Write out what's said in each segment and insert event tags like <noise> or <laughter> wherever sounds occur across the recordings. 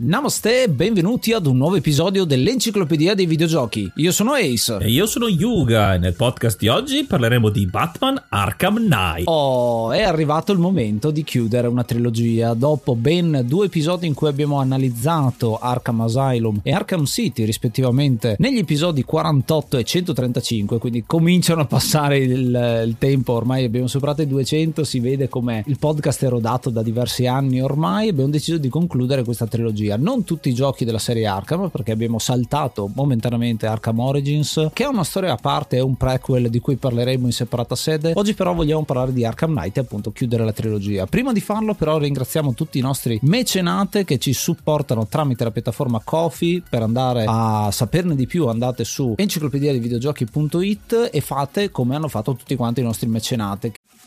Namaste e benvenuti ad un nuovo episodio dell'Enciclopedia dei Videogiochi. Io sono Ace. E io sono Yuga e nel podcast di oggi parleremo di Batman Arkham Knight. Oh, è arrivato il momento di chiudere una trilogia. Dopo ben due episodi in cui abbiamo analizzato Arkham Asylum e Arkham City rispettivamente negli episodi 48 e 135, quindi cominciano a passare il, il tempo, ormai abbiamo superato i 200, si vede come il podcast è rodato da diversi anni ormai, abbiamo deciso di concludere questa trilogia non tutti i giochi della serie Arkham, perché abbiamo saltato momentaneamente Arkham Origins, che è una storia a parte, è un prequel di cui parleremo in separata sede. Oggi però vogliamo parlare di Arkham Knight e appunto chiudere la trilogia. Prima di farlo però ringraziamo tutti i nostri mecenate che ci supportano tramite la piattaforma Kofi per andare a saperne di più andate su enciclopedia di videogiochi.it e fate come hanno fatto tutti quanti i nostri mecenate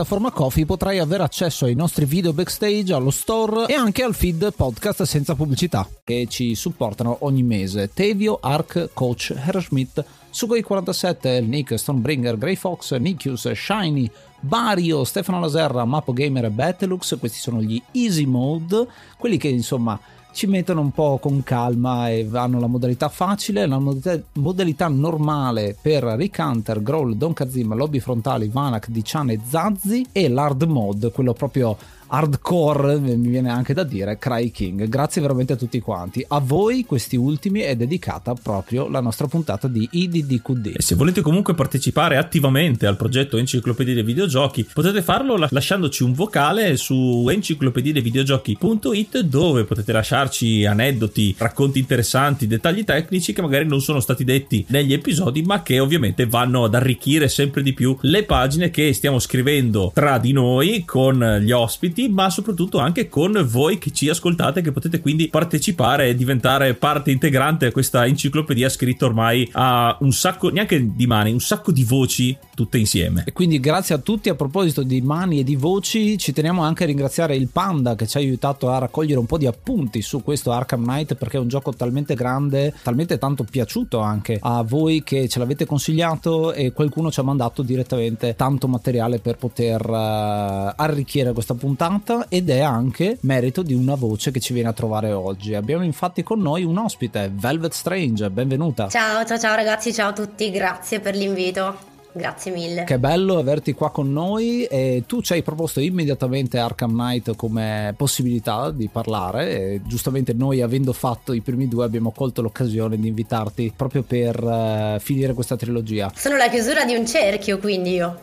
piattaforma Coffee potrai avere accesso ai nostri video backstage, allo store e anche al feed podcast senza pubblicità che ci supportano ogni mese. Tevio, Ark, Coach, Herschmidt, Sugoi 47, Nick, Stonebringer, Grey Fox, Nikius, Shiny, Bario, Stefano Laserra, Mapo Gamer e Battlux, questi sono gli easy mode, quelli che insomma ci mettono un po' con calma e hanno la modalità facile, la modalità, modalità normale per Rick Hunter, Growl, Don Kazim, Lobby Frontali, Vanak, Dichan e Zazzi e l'hard mode, quello proprio hardcore, mi viene anche da dire, Cry King. Grazie veramente a tutti quanti. A voi, questi ultimi, è dedicata proprio la nostra puntata di IDDQD. E se volete comunque partecipare attivamente al progetto Enciclopedia dei Videogiochi, potete farlo lasciandoci un vocale su enciclopediadevideogiochi.it dove potete lasciarci aneddoti, racconti interessanti, dettagli tecnici che magari non sono stati detti negli episodi, ma che ovviamente vanno ad arricchire sempre di più le pagine che stiamo scrivendo tra di noi con gli ospiti siti, ma soprattutto anche con voi che ci ascoltate, che potete quindi partecipare e diventare parte integrante a questa enciclopedia scritta ormai a un sacco, neanche di mani, un sacco di voci tutte insieme. E quindi grazie a tutti. A proposito di mani e di voci, ci teniamo anche a ringraziare il Panda che ci ha aiutato a raccogliere un po' di appunti su questo Arkham Knight perché è un gioco talmente grande, talmente tanto piaciuto anche a voi che ce l'avete consigliato e qualcuno ci ha mandato direttamente tanto materiale per poter uh, arricchire questa puntata ed è anche merito di una voce che ci viene a trovare oggi. Abbiamo infatti con noi un ospite, Velvet Strange, benvenuta. Ciao, ciao, ciao ragazzi, ciao a tutti, grazie per l'invito. Grazie mille. Che bello averti qua con noi e tu ci hai proposto immediatamente Arkham Knight come possibilità di parlare e giustamente noi avendo fatto i primi due abbiamo colto l'occasione di invitarti proprio per uh, finire questa trilogia. Sono la chiusura di un cerchio quindi io.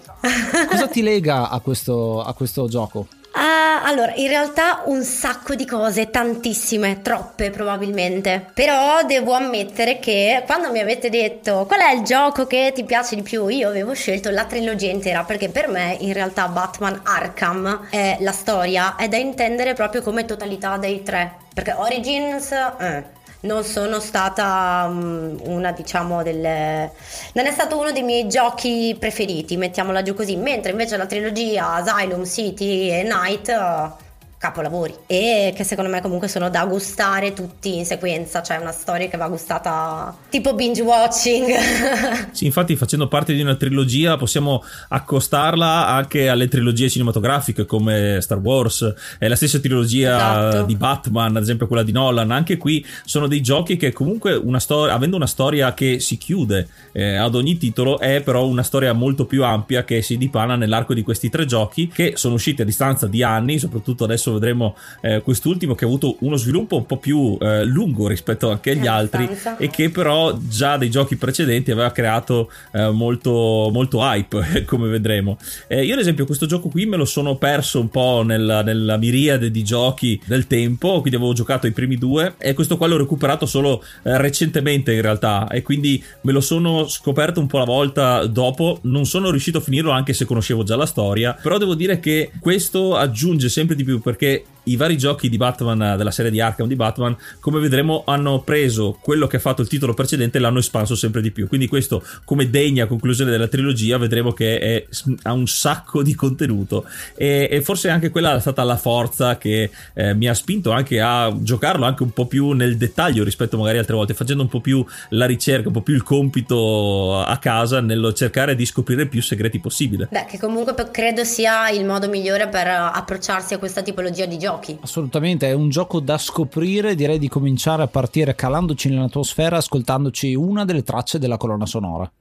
Cosa <laughs> ti lega a questo, a questo gioco? Uh, allora, in realtà un sacco di cose, tantissime, troppe probabilmente. Però devo ammettere che quando mi avete detto qual è il gioco che ti piace di più, io avevo scelto la trilogia intera perché per me in realtà Batman Arkham è la storia, è da intendere proprio come totalità dei tre. Perché Origins... Eh non sono stata um, una diciamo delle non è stato uno dei miei giochi preferiti mettiamola giù così. Mentre invece la trilogia Asylum City e Night uh, capolavori e che secondo me comunque sono da gustare tutti in sequenza, cioè una storia che va gustata tipo binge watching. <laughs> sì, infatti facendo parte di una trilogia possiamo accostarla anche alle trilogie cinematografiche come Star Wars, è la stessa trilogia esatto. di Batman, ad esempio quella di Nolan, anche qui sono dei giochi che comunque una storia, avendo una storia che si chiude eh, ad ogni titolo, è però una storia molto più ampia che si dipana nell'arco di questi tre giochi che sono usciti a distanza di anni, soprattutto adesso vedremo eh, quest'ultimo che ha avuto uno sviluppo un po' più eh, lungo rispetto anche agli altri e che però già dei giochi precedenti aveva creato eh, molto, molto hype <laughs> come vedremo. Eh, io ad esempio questo gioco qui me lo sono perso un po' nella, nella, miriade di giochi del tempo quindi avevo giocato i primi due e questo qua l'ho recuperato solo eh, recentemente in realtà e quindi me lo sono scoperto un po' la volta dopo. Non sono riuscito a finirlo anche se conoscevo già la storia però devo dire che questo aggiunge sempre di più perché Porque i vari giochi di Batman della serie di Arkham di Batman come vedremo hanno preso quello che ha fatto il titolo precedente e l'hanno espanso sempre di più. Quindi questo come degna conclusione della trilogia vedremo che è, ha un sacco di contenuto. E, e, forse anche quella è stata la forza che eh, mi ha spinto anche a giocarlo anche un po' più nel dettaglio rispetto magari altre volte facendo un po' più la ricerca un po' più il compito a casa nel cercare di scoprire più segreti possibile. Beh che comunque credo sia il modo migliore per approcciarsi a questa tipologia di gioco giochi. Assolutamente, è un gioco da scoprire, direi di cominciare a partire calandoci nell'atmosfera ascoltandoci una delle tracce della colonna sonora.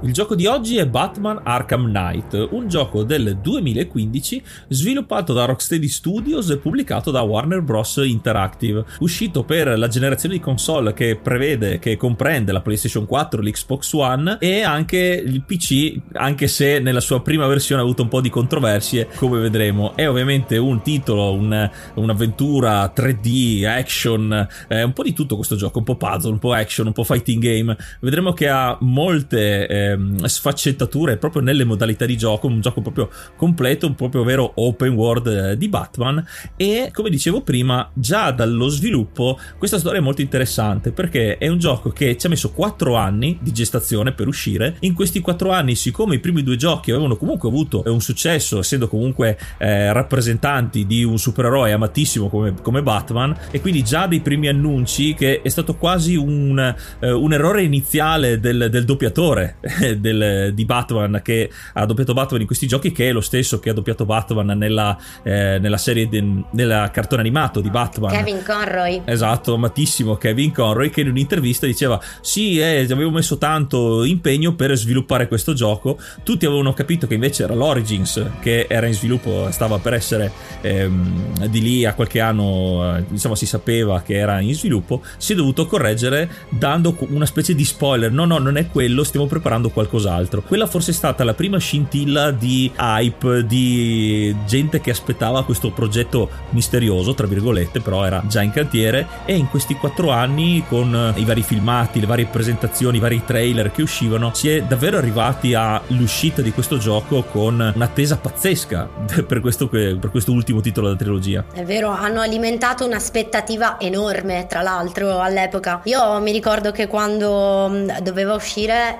Il gioco di oggi è Batman Arkham Knight, un gioco del 2015 sviluppato da Rocksteady Studios e pubblicato da Warner Bros. Interactive, uscito per la generazione di console che prevede, che comprende la PlayStation 4, l'Xbox One e anche il PC, anche se nella sua prima versione ha avuto un po' di controversie, come vedremo. È ovviamente un titolo, un, un'avventura 3D, action, eh, un po' di tutto questo gioco, un po' puzzle, un po' action, un po' fighting game. Vedremo che ha molte... Eh, Ehm, sfaccettature proprio nelle modalità di gioco, un gioco proprio completo, un proprio vero open world eh, di Batman e come dicevo prima, già dallo sviluppo questa storia è molto interessante perché è un gioco che ci ha messo 4 anni di gestazione per uscire. In questi 4 anni, siccome i primi due giochi avevano comunque avuto un successo, essendo comunque eh, rappresentanti di un supereroe amatissimo come, come, Batman, e quindi già dei primi annunci che è stato quasi un, eh, un errore iniziale del, del doppiatore <laughs> del, di Batman che ha doppiato Batman in questi giochi, che è lo stesso che ha doppiato Batman nella, eh, nella serie, de, nella cartone animato di Batman. Kevin Conroy. Esatto, amatissimo Kevin Conroy, che in un'intervista diceva: Sì, eh, avevo messo tanto impegno per sviluppare questo gioco. Tutti avevano capito che invece era l'Origins che era in sviluppo, stava per essere ehm, di lì a qualche anno, diciamo, si sapeva che era in sviluppo. Si è dovuto correggere dando una specie di spoiler: no, no, non è quello, stiamo preparando aspettando qualcos'altro. Quella forse è stata la prima scintilla di hype, di gente che aspettava questo progetto misterioso, tra virgolette, però era già in cantiere e in questi quattro anni con i vari filmati, le varie presentazioni, i vari trailer che uscivano, si è davvero arrivati all'uscita di questo gioco con un'attesa pazzesca <laughs> per questo, per questo ultimo titolo della trilogia. È vero, hanno alimentato un'aspettativa enorme, tra l'altro, all'epoca. Io mi ricordo che quando mm, doveva uscire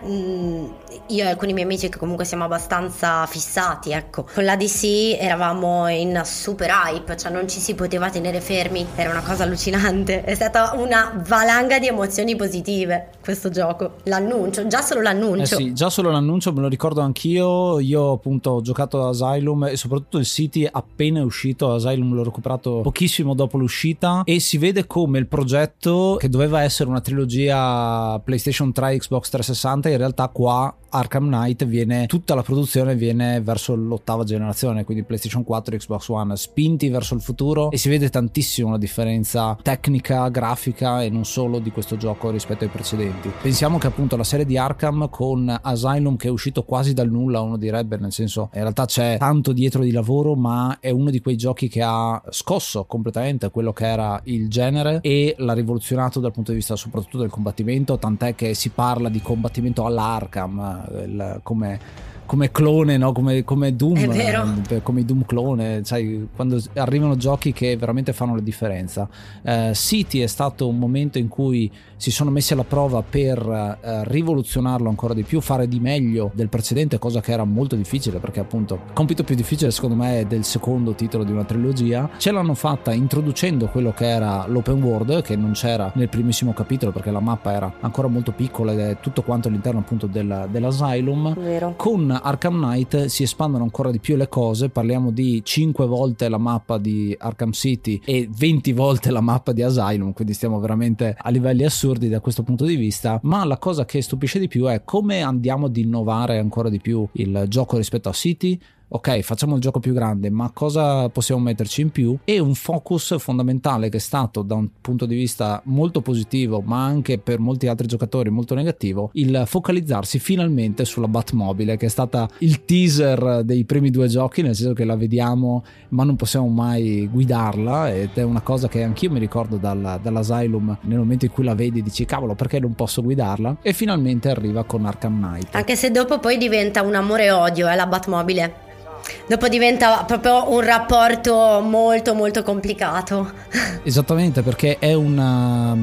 mm, io e alcuni miei amici che comunque siamo abbastanza fissati, ecco, con la DC eravamo in super hype, cioè non ci si poteva tenere fermi, era una cosa allucinante, è stata una valanga di emozioni positive questo gioco, l'annuncio, già solo l'annuncio. Eh sì, già solo l'annuncio me lo ricordo anch'io, io appunto ho giocato ad Asylum e soprattutto il City appena uscito, Asylum l'ho recuperato pochissimo dopo l'uscita. E si vede come il progetto che doveva essere una trilogia PlayStation 3 Xbox 360 in realtà qua Arkham Knight viene tutta la produzione viene verso l'ottava generazione quindi PlayStation 4 e Xbox One spinti verso il futuro e si vede tantissimo la differenza tecnica grafica e non solo di questo gioco rispetto ai precedenti. Pensiamo che appunto la serie di Arkham con Asylum che è uscito quasi dal nulla uno direbbe nel senso in realtà c'è tanto dietro di lavoro ma è uno di quei giochi che ha scosso completamente quello che era il genere e l'ha rivoluzionato dal punto di vista soprattutto del combattimento tant'è che si parla di combattimento all'Arkham il, come come clone, no? come, come Doom, eh, come Doom clone, sai, quando arrivano giochi che veramente fanno la differenza. Uh, City è stato un momento in cui si sono messi alla prova per uh, rivoluzionarlo ancora di più, fare di meglio del precedente, cosa che era molto difficile perché appunto il compito più difficile secondo me è del secondo titolo di una trilogia. Ce l'hanno fatta introducendo quello che era l'open world, che non c'era nel primissimo capitolo perché la mappa era ancora molto piccola ed è tutto quanto all'interno appunto del, dell'asylum. Vero. Con Arkham Knight si espandono ancora di più le cose, parliamo di 5 volte la mappa di Arkham City e 20 volte la mappa di Asylum, quindi stiamo veramente a livelli assurdi da questo punto di vista, ma la cosa che stupisce di più è come andiamo ad innovare ancora di più il gioco rispetto a City ok facciamo il gioco più grande ma cosa possiamo metterci in più? E un focus fondamentale che è stato da un punto di vista molto positivo ma anche per molti altri giocatori molto negativo il focalizzarsi finalmente sulla Batmobile che è stata il teaser dei primi due giochi nel senso che la vediamo ma non possiamo mai guidarla ed è una cosa che anch'io mi ricordo dal, dall'Asylum nel momento in cui la vedi dici cavolo perché non posso guidarla? E finalmente arriva con Arkham Knight. Anche se dopo poi diventa un amore odio eh, la Batmobile dopo diventa proprio un rapporto molto molto complicato. <laughs> Esattamente, perché è una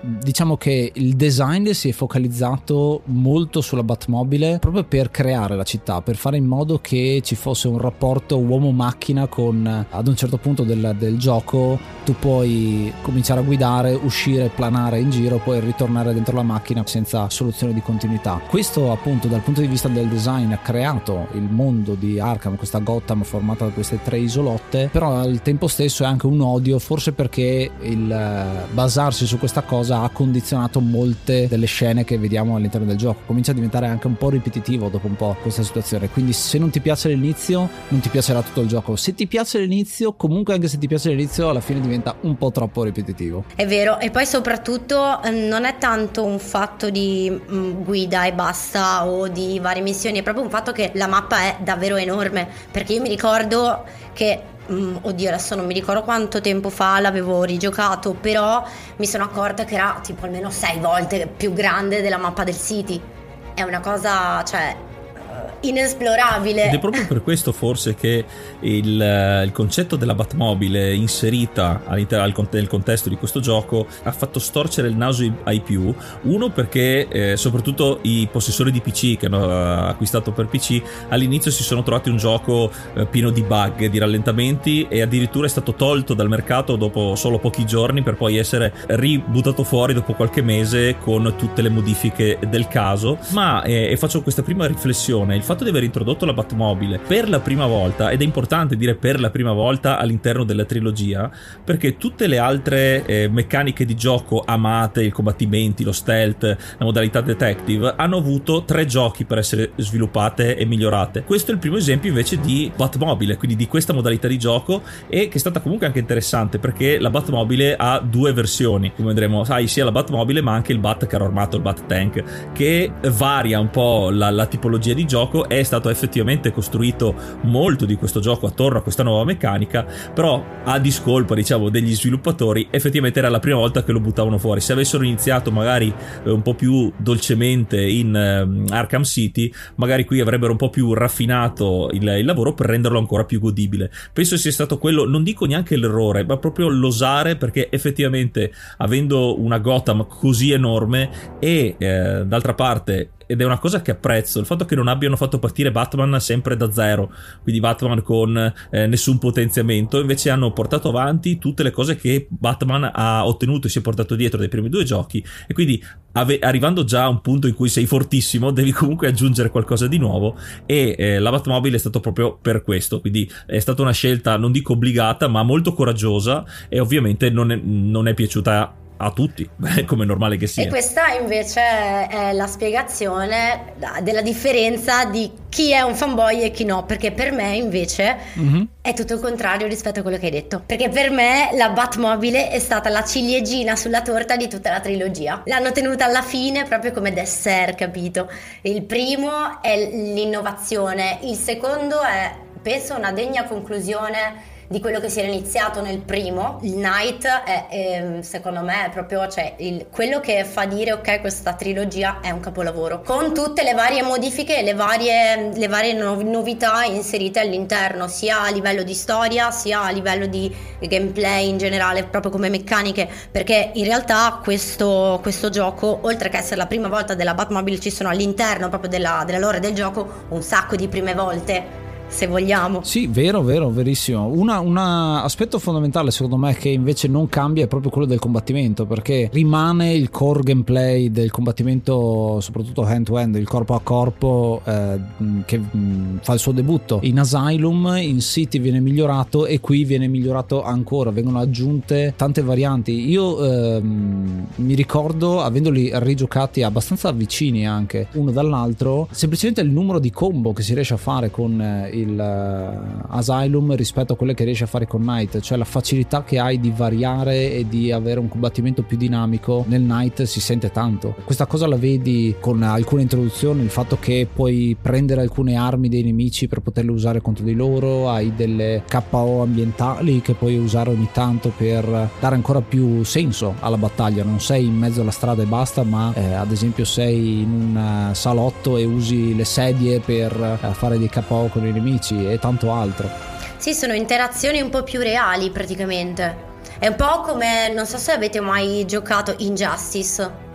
diciamo che il design si è focalizzato molto sulla Batmobile proprio per creare la città, per fare in modo che ci fosse un rapporto uomo-macchina con ad un certo punto del, del gioco tu puoi cominciare a guidare, uscire, planare in giro, poi ritornare dentro la macchina senza soluzione di continuità. Questo appunto dal punto di vista del design ha creato il mondo di Arkham, questa Gotham formata da queste tre isolotte, però al tempo stesso è anche un odio, forse perché il eh, basarsi su questa cosa ha condizionato molte delle scene che vediamo all'interno del gioco. Comincia a diventare anche un po' ripetitivo dopo un po' questa situazione. Quindi se non ti piace l'inizio, non ti piacerà tutto il gioco. Se ti piace l'inizio, comunque anche se ti piace l'inizio, alla fine diventa un po' troppo ripetitivo. È vero, e poi soprattutto eh, non è tanto un fatto di mm, guida e basta o di varie missioni, è proprio un fatto che la mappa è davvero enorme perché io mi ricordo che mm, oddio adesso non mi ricordo quanto tempo fa l'avevo rigiocato però mi sono accorta che era tipo almeno sei volte più grande della mappa del City è una cosa cioè inesplorabile. Ed è proprio per questo forse che il, eh, il concetto della Batmobile inserita all'interno del contesto di questo gioco ha fatto storcere il naso ai più. Uno perché eh, soprattutto i possessori di PC che hanno eh, acquistato per PC all'inizio si sono trovati un gioco eh, pieno di bug, di rallentamenti e addirittura è stato tolto dal mercato dopo solo pochi giorni per poi essere ributtato fuori dopo qualche mese con tutte le modifiche del caso. Ma eh, e faccio questa prima riflessione, il fatto di aver introdotto la Batmobile per la prima volta, ed è importante dire per la prima volta all'interno della trilogia, perché tutte le altre eh, meccaniche di gioco amate, i combattimenti, lo stealth, la modalità detective, hanno avuto tre giochi per essere sviluppate e migliorate. Questo è il primo esempio invece di Batmobile, quindi di questa modalità di gioco e che è stata comunque anche interessante perché la Batmobile ha due versioni, come vedremo, sai, sia la Batmobile ma anche il Bat carro armato, il Bat Tank, che varia un po' la, la tipologia di gioco, è stato effettivamente costruito molto di questo gioco attorno a questa nuova meccanica, però a discolpa diciamo degli sviluppatori effettivamente era la prima volta che lo buttavano fuori, se avessero iniziato magari eh, un po' più dolcemente in eh, Arkham City, magari qui avrebbero un po' più raffinato il, il lavoro per renderlo ancora più godibile. Penso sia stato quello, non dico neanche l'errore, ma proprio l'osare perché effettivamente avendo una Gotham così enorme e eh, d'altra parte ed è una cosa che apprezzo, il fatto che non abbiano fatto partire Batman sempre da zero, quindi Batman con eh, nessun potenziamento, invece hanno portato avanti tutte le cose che Batman ha ottenuto e si è portato dietro dai primi due giochi. E quindi ave- arrivando già a un punto in cui sei fortissimo devi comunque aggiungere qualcosa di nuovo e eh, la Batmobile è stato proprio per questo, quindi è stata una scelta non dico obbligata ma molto coraggiosa e ovviamente non è, non è piaciuta a tutti, <laughs> come normale che sia. E questa invece è la spiegazione della differenza di chi è un fanboy e chi no, perché per me invece mm-hmm. è tutto il contrario rispetto a quello che hai detto. Perché per me la Batmobile è stata la ciliegina sulla torta di tutta la trilogia. L'hanno tenuta alla fine proprio come dessert, capito? Il primo è l'innovazione, il secondo è, penso, una degna conclusione di quello che si era iniziato nel primo. Il Night è, è secondo me è proprio cioè, il, quello che fa dire ok questa trilogia è un capolavoro con tutte le varie modifiche e le varie, le varie novità inserite all'interno sia a livello di storia sia a livello di gameplay in generale proprio come meccaniche perché in realtà questo, questo gioco oltre che essere la prima volta della Batmobile ci sono all'interno proprio della, della lore del gioco un sacco di prime volte se vogliamo. Sì, vero, vero, verissimo. Un aspetto fondamentale secondo me che invece non cambia è proprio quello del combattimento, perché rimane il core gameplay del combattimento, soprattutto hand to hand, il corpo a corpo eh, che mh, fa il suo debutto. In Asylum, in City viene migliorato e qui viene migliorato ancora, vengono aggiunte tante varianti. Io ehm, mi ricordo, avendoli rigiocati abbastanza vicini anche uno dall'altro, semplicemente il numero di combo che si riesce a fare con eh, il uh, Asylum rispetto a quelle che riesci a fare con Night, cioè la facilità che hai di variare e di avere un combattimento più dinamico nel Night si sente tanto. Questa cosa la vedi con alcune introduzioni, il fatto che puoi prendere alcune armi dei nemici per poterle usare contro di loro, hai delle KO ambientali che puoi usare ogni tanto per dare ancora più senso alla battaglia, non sei in mezzo alla strada e basta, ma eh, ad esempio sei in un uh, salotto e usi le sedie per uh, fare dei KO con i nemici amici e tanto altro. Sì, sono interazioni un po' più reali praticamente. È un po' come, non so se avete mai giocato Injustice,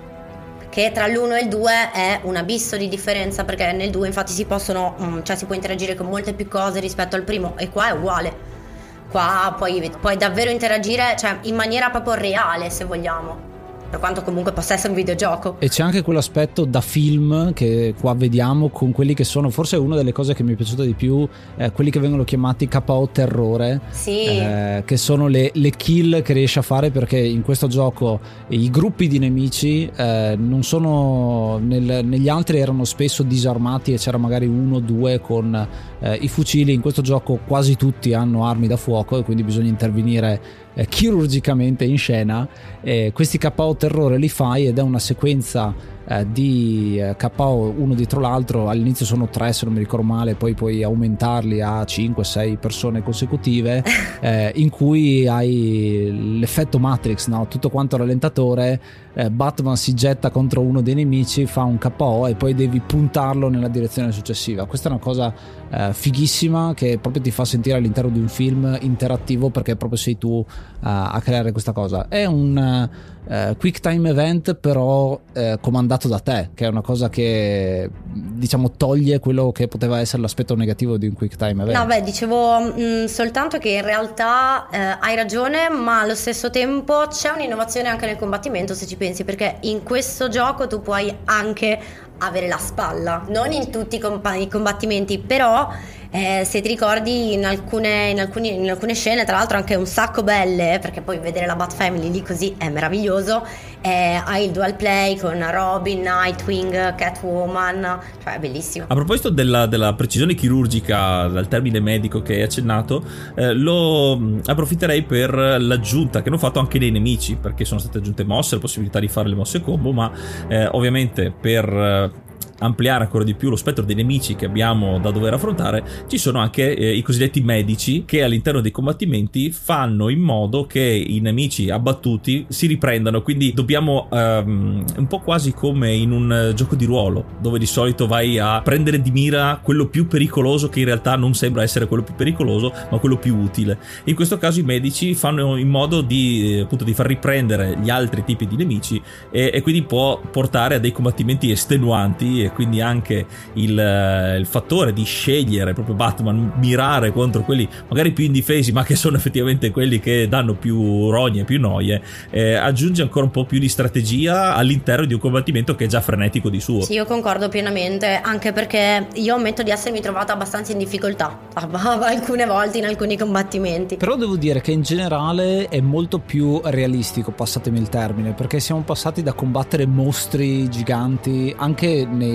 che tra l'1 e il 2 è un abisso di differenza, perché nel 2 infatti si possono, mm, cioè si può interagire con molte più cose rispetto al primo, e qua è uguale. Qua puoi, puoi davvero interagire, cioè in maniera proprio reale, se vogliamo per quanto comunque possa essere un videogioco. E c'è anche quell'aspetto da film che qua vediamo con quelli che sono, forse una delle cose che mi è piaciuta di più, eh, quelli che vengono chiamati KO terrore, sì. eh, che sono le, le, kill che riesce a fare perché in questo gioco i gruppi di nemici eh, non sono, nel, negli altri erano spesso disarmati e c'era magari uno o due con eh, i fucili, in questo gioco quasi tutti hanno armi da fuoco e quindi bisogna intervenire eh, chirurgicamente in scena. Eh, questi KO terrore li fai ed è una sequenza eh, di eh, KO uno dietro l'altro. All'inizio sono tre, se non mi ricordo male, poi puoi aumentarli a 5-6 persone consecutive. <laughs> Eh, in cui hai l'effetto Matrix, no? tutto quanto rallentatore. Batman si getta contro uno dei nemici, fa un KO e poi devi puntarlo nella direzione successiva. Questa è una cosa eh, fighissima che proprio ti fa sentire all'interno di un film interattivo perché proprio sei tu a creare questa cosa. È un uh, quick time event però uh, comandato da te, che è una cosa che diciamo toglie quello che poteva essere l'aspetto negativo di un quick time event. No, beh, dicevo mh, mm, soltanto che in realtà eh, hai ragione, ma allo stesso tempo c'è un'innovazione anche nel combattimento se ci pensi, perché in questo gioco tu puoi anche avere la spalla, non in tutti i, combattimenti, però eh, se ti ricordi in alcune, in, alcuni, in alcune, scene, tra l'altro anche un sacco belle, perché poi vedere la Bat Family lì così è meraviglioso, eh, hai il dual play con Robin, Nightwing, Catwoman, cioè è bellissimo. A proposito della, della precisione chirurgica, dal termine medico che hai accennato, eh, lo approfitterei per l'aggiunta che hanno fatto anche dei nemici, perché sono state aggiunte mosse, la possibilità di fare le mosse combo, ma eh, ovviamente per eh, ampliare ancora di più lo spettro dei nemici che abbiamo da dover affrontare, ci sono anche eh, i cosiddetti medici che all'interno dei combattimenti fanno in modo che i nemici abbattuti si riprendano. Quindi dobbiamo um, un po' quasi come in un gioco di ruolo, dove di solito vai a prendere di mira quello più pericoloso che in realtà non sembra essere quello più pericoloso, ma quello più utile. In questo caso i medici fanno in modo di, appunto, di far riprendere gli altri tipi di nemici e, e quindi può portare a dei combattimenti estenuanti e quindi anche il, eh, il, fattore di scegliere proprio Batman, mirare contro quelli magari più indifesi, ma che sono effettivamente quelli che danno più rogne, più noie, eh, aggiunge ancora un po' più di strategia all'interno di un combattimento che è già frenetico di suo. Sì, io concordo pienamente, anche perché io ammetto di essermi trovata abbastanza in difficoltà <laughs> alcune volte in alcuni combattimenti. Però devo dire che in generale è molto più realistico, passatemi il termine, perché siamo passati da combattere mostri giganti anche nei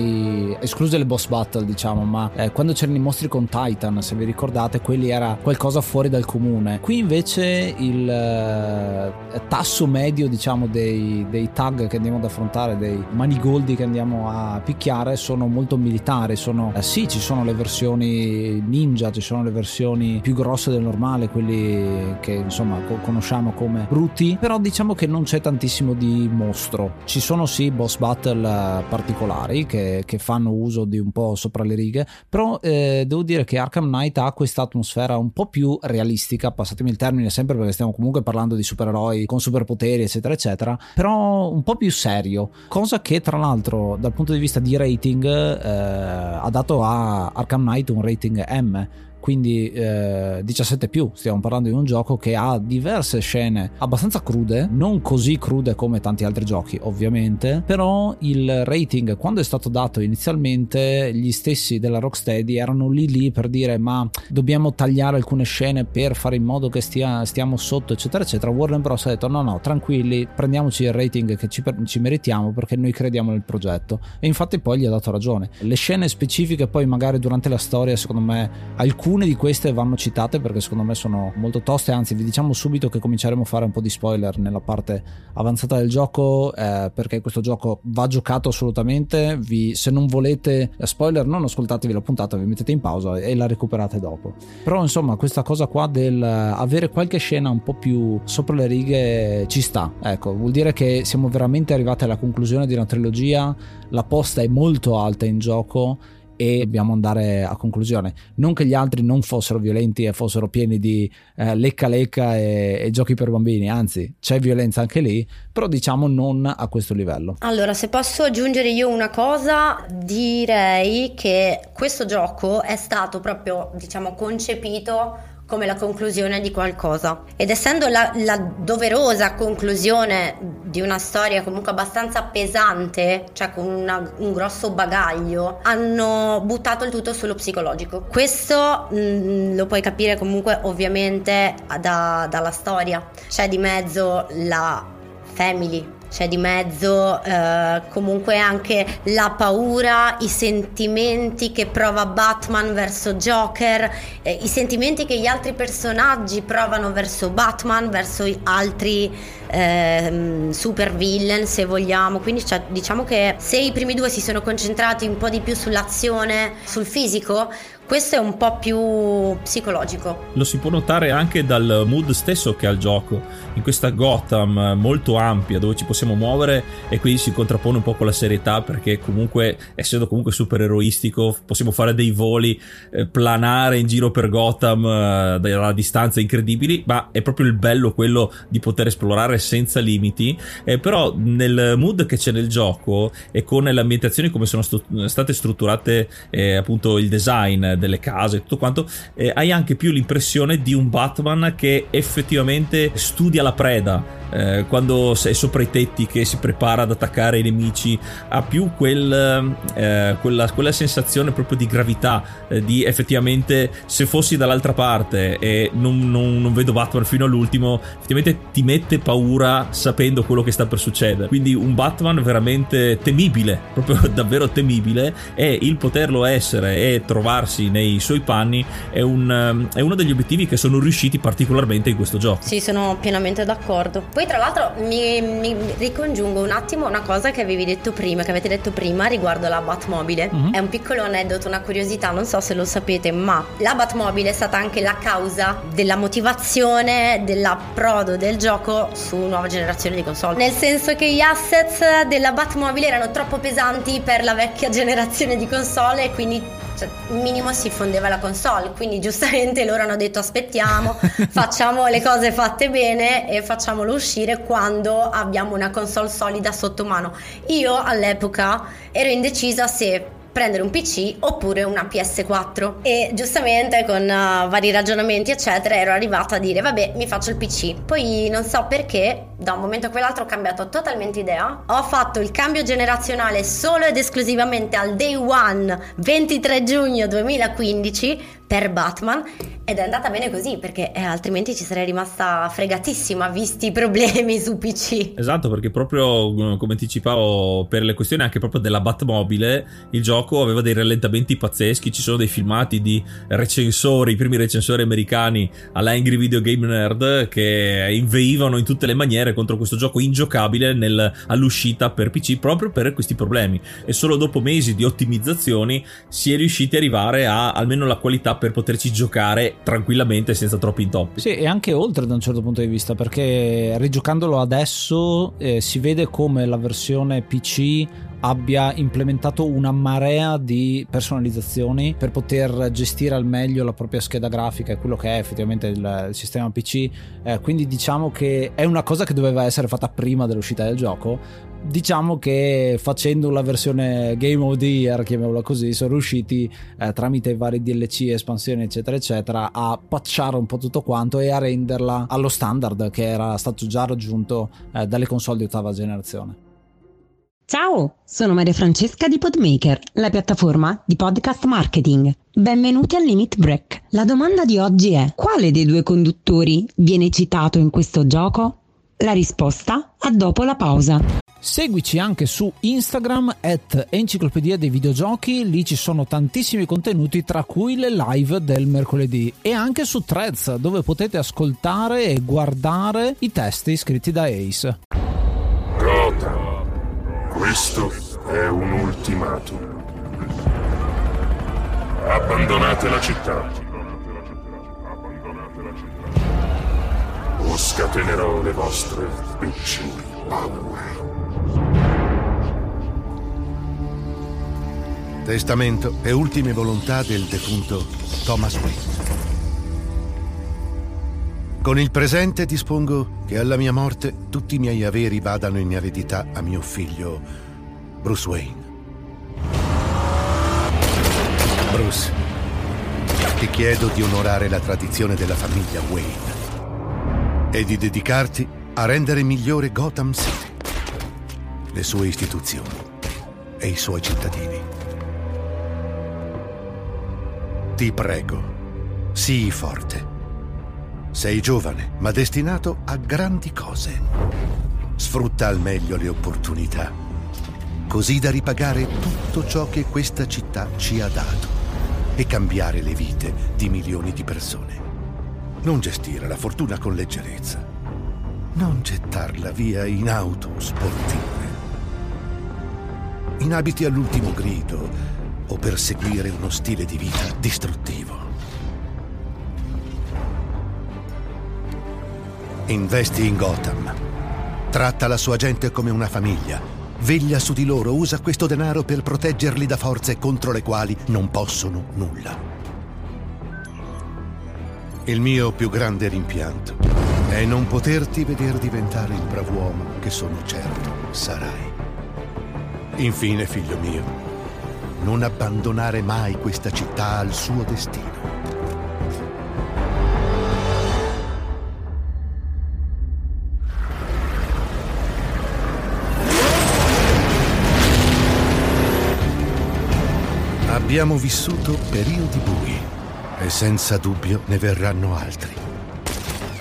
escluse le boss battle diciamo ma eh, quando c'erano i mostri con Titan se vi ricordate quelli era qualcosa fuori dal comune. Qui invece il eh, tasso medio diciamo dei, dei, tag che andiamo ad affrontare dei manigoldi che andiamo a picchiare sono molto militari sono eh, sì ci sono le versioni ninja ci sono le versioni più grosse del normale quelli che insomma conosciamo come brutti però diciamo che non c'è tantissimo di mostro. Ci sono sì boss battle eh, particolari che che, fanno uso di un po' sopra le righe, però eh, devo dire che Arkham Knight ha questa atmosfera un po' più realistica, passatemi il termine sempre perché stiamo comunque parlando di supereroi con superpoteri eccetera eccetera, però un po' più serio, cosa che tra l'altro dal punto di vista di rating eh, ha dato a Arkham Knight un rating M quindi eh, 17 più stiamo parlando di un gioco che ha diverse scene abbastanza crude non così crude come tanti altri giochi ovviamente però il rating quando è stato dato inizialmente gli stessi della Rocksteady erano lì lì per dire ma dobbiamo tagliare alcune scene per fare in modo che stia, stiamo sotto eccetera eccetera. Warner Bros. ha detto no no tranquilli prendiamoci il rating che ci, ci meritiamo perché noi crediamo nel progetto. E infatti poi gli ha dato ragione. Le scene specifiche poi magari durante la storia secondo me alcune alcune di queste vanno citate perché secondo me sono molto toste, anzi vi diciamo subito che cominceremo a fare un po' di spoiler nella parte avanzata del gioco eh, perché questo gioco va giocato assolutamente, vi, se non volete spoiler non ascoltatevi la puntata, vi mettete in pausa e la recuperate dopo. Però insomma questa cosa qua del avere qualche scena un po' più sopra le righe ci sta, ecco, vuol dire che siamo veramente arrivati alla conclusione di una trilogia, la posta è molto alta in gioco e dobbiamo andare a conclusione. Non che gli altri non fossero violenti e fossero pieni di eh, lecca lecca e, e, giochi per bambini, anzi c'è violenza anche lì, però diciamo non a questo livello. Allora, se posso aggiungere io una cosa, direi che questo gioco è stato proprio, diciamo, concepito come la conclusione di qualcosa. Ed essendo la, la, doverosa conclusione di una storia comunque abbastanza pesante, cioè con una, un grosso bagaglio, hanno buttato il tutto sullo psicologico. Questo mh, mm, lo puoi capire comunque ovviamente da, dalla storia. C'è di mezzo la family c'è di mezzo eh, comunque anche la paura, i sentimenti che prova Batman verso Joker, eh, i sentimenti che gli altri personaggi provano verso Batman, verso altri eh, super villain se vogliamo. Quindi cioè, diciamo che se i primi due si sono concentrati un po' di più sull'azione, sul fisico, questo è un po' più psicologico. Lo si può notare anche dal mood stesso che ha il gioco, in questa Gotham molto ampia dove ci possiamo muovere e quindi si contrappone un po' con la serietà perché comunque essendo comunque super eroistico possiamo fare dei voli, eh, planare in giro per Gotham eh, da distanze incredibili, ma è proprio il bello quello di poter esplorare senza limiti, eh, però nel mood che c'è nel gioco e con le ambientazioni come sono st- state strutturate eh, appunto il design delle case e tutto quanto, eh, hai anche più l'impressione di un Batman che effettivamente studia la preda. Eh, quando sei sopra i tetti che si prepara ad attaccare i nemici ha più quel, eh, quella, quella, sensazione proprio di gravità eh, di effettivamente se fossi dall'altra parte e non, non, non, vedo Batman fino all'ultimo effettivamente ti mette paura sapendo quello che sta per succedere quindi un Batman veramente temibile proprio <laughs> davvero temibile e il poterlo essere e trovarsi nei suoi panni è, un, è uno degli obiettivi che sono riusciti particolarmente in questo gioco sì sono pienamente d'accordo poi tra l'altro mi, mi, ricongiungo un attimo una cosa che avevi detto prima, che avete detto prima riguardo la Batmobile. Mm-hmm. È un piccolo aneddoto, una curiosità, non so se lo sapete, ma la Batmobile è stata anche la causa della motivazione dell'approdo del gioco su nuova generazione di console. Nel senso che gli assets della Batmobile erano troppo pesanti per la vecchia generazione di console e quindi cioè, minimo si fondeva la console, quindi giustamente loro hanno detto aspettiamo, <laughs> facciamo le cose fatte bene e facciamolo uscire quando abbiamo una console solida sotto mano. Io all'epoca ero indecisa se prendere un PC oppure una PS4 e giustamente con uh, vari ragionamenti eccetera ero arrivata a dire vabbè mi faccio il PC poi non so perché da un momento a quell'altro ho cambiato totalmente idea. Ho fatto il cambio generazionale solo ed esclusivamente al day one 23 giugno 2015 per Batman ed è andata bene così perché eh, altrimenti ci sarei rimasta fregatissima visti i problemi su PC. Esatto, perché proprio mm, come anticipavo per le questioni anche proprio della Batmobile, il gioco aveva dei rallentamenti pazzeschi, ci sono dei filmati di recensori, i primi recensori americani alla Angry Video Game Nerd che inveivano in tutte le maniere contro questo gioco ingiocabile nel, all'uscita per PC proprio per questi problemi e solo dopo mesi di ottimizzazioni si è riusciti ad arrivare a almeno la qualità per poterci giocare tranquillamente senza troppi intoppi. Sì, e anche oltre da un certo punto di vista, perché rigiocandolo adesso eh, si vede come la versione PC abbia implementato una marea di personalizzazioni per poter gestire al meglio la propria scheda grafica e quello che è effettivamente il, il sistema PC. Eh, quindi diciamo che è una cosa che doveva essere fatta prima dell'uscita del gioco. Diciamo che facendo la versione Game of the Year, chiamiamola così, sono riusciti eh, tramite i vari DLC, espansioni, eccetera, eccetera, a patchare un po' tutto quanto e a renderla allo standard che era stato già raggiunto eh, dalle console di ottava generazione. Ciao, sono Maria Francesca di Podmaker, la piattaforma di podcast marketing. Benvenuti al Limit Break. La domanda di oggi è: quale dei due conduttori viene citato in questo gioco? La risposta a dopo la pausa. Seguici anche su Instagram at Enciclopedia dei Videogiochi, lì ci sono tantissimi contenuti tra cui le live del mercoledì e anche su Threads dove potete ascoltare e guardare i testi scritti da Ace. Gotham questo è un ultimatum. Abbandonate la città. O scatenerò le vostre peggiori paure. Testamento e ultime volontà del defunto Thomas Wayne. Con il presente dispongo che alla mia morte tutti i miei averi vadano in eredità a mio figlio Bruce Wayne. Bruce, ti chiedo di onorare la tradizione della famiglia Wayne e di dedicarti a rendere migliore Gotham City, le sue istituzioni e i suoi cittadini. Ti prego, sii forte sei giovane, ma destinato a grandi cose. Sfrutta al meglio le opportunità, così da ripagare tutto ciò che questa città ci ha dato e cambiare le vite di milioni di persone. Non gestire la fortuna con leggerezza. Non gettarla via in auto sportive. In abiti all'ultimo grido o per seguire uno stile di vita distruttivo. Investi in Gotham. Tratta la sua gente come una famiglia. Veglia su di loro, usa questo denaro per proteggerli da forze contro le quali non possono nulla. Il mio più grande rimpianto è non poterti vedere diventare il brav'uomo che sono certo sarai. Infine, figlio mio, non abbandonare mai questa città al suo destino. Abbiamo vissuto periodi bui e senza dubbio ne verranno altri.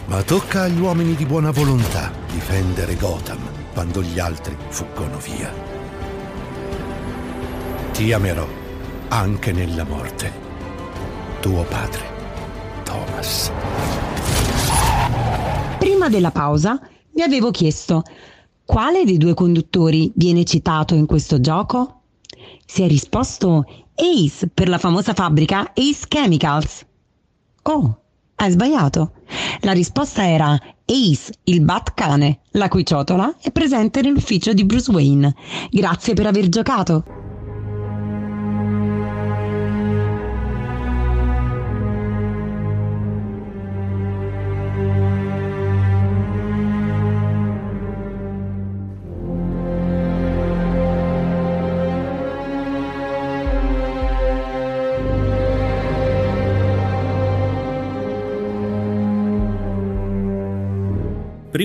Ma tocca agli uomini di buona volontà difendere Gotham quando gli altri fuggono via. Ti amerò anche nella morte. Tuo padre, Thomas. Prima della pausa vi avevo chiesto quale dei due conduttori viene citato in questo gioco? Si è risposto Ace per la famosa fabbrica Ace Chemicals. Oh, hai sbagliato. La risposta era Ace, il Batcane, la cui ciotola è presente nell'ufficio di Bruce Wayne. Grazie per aver giocato.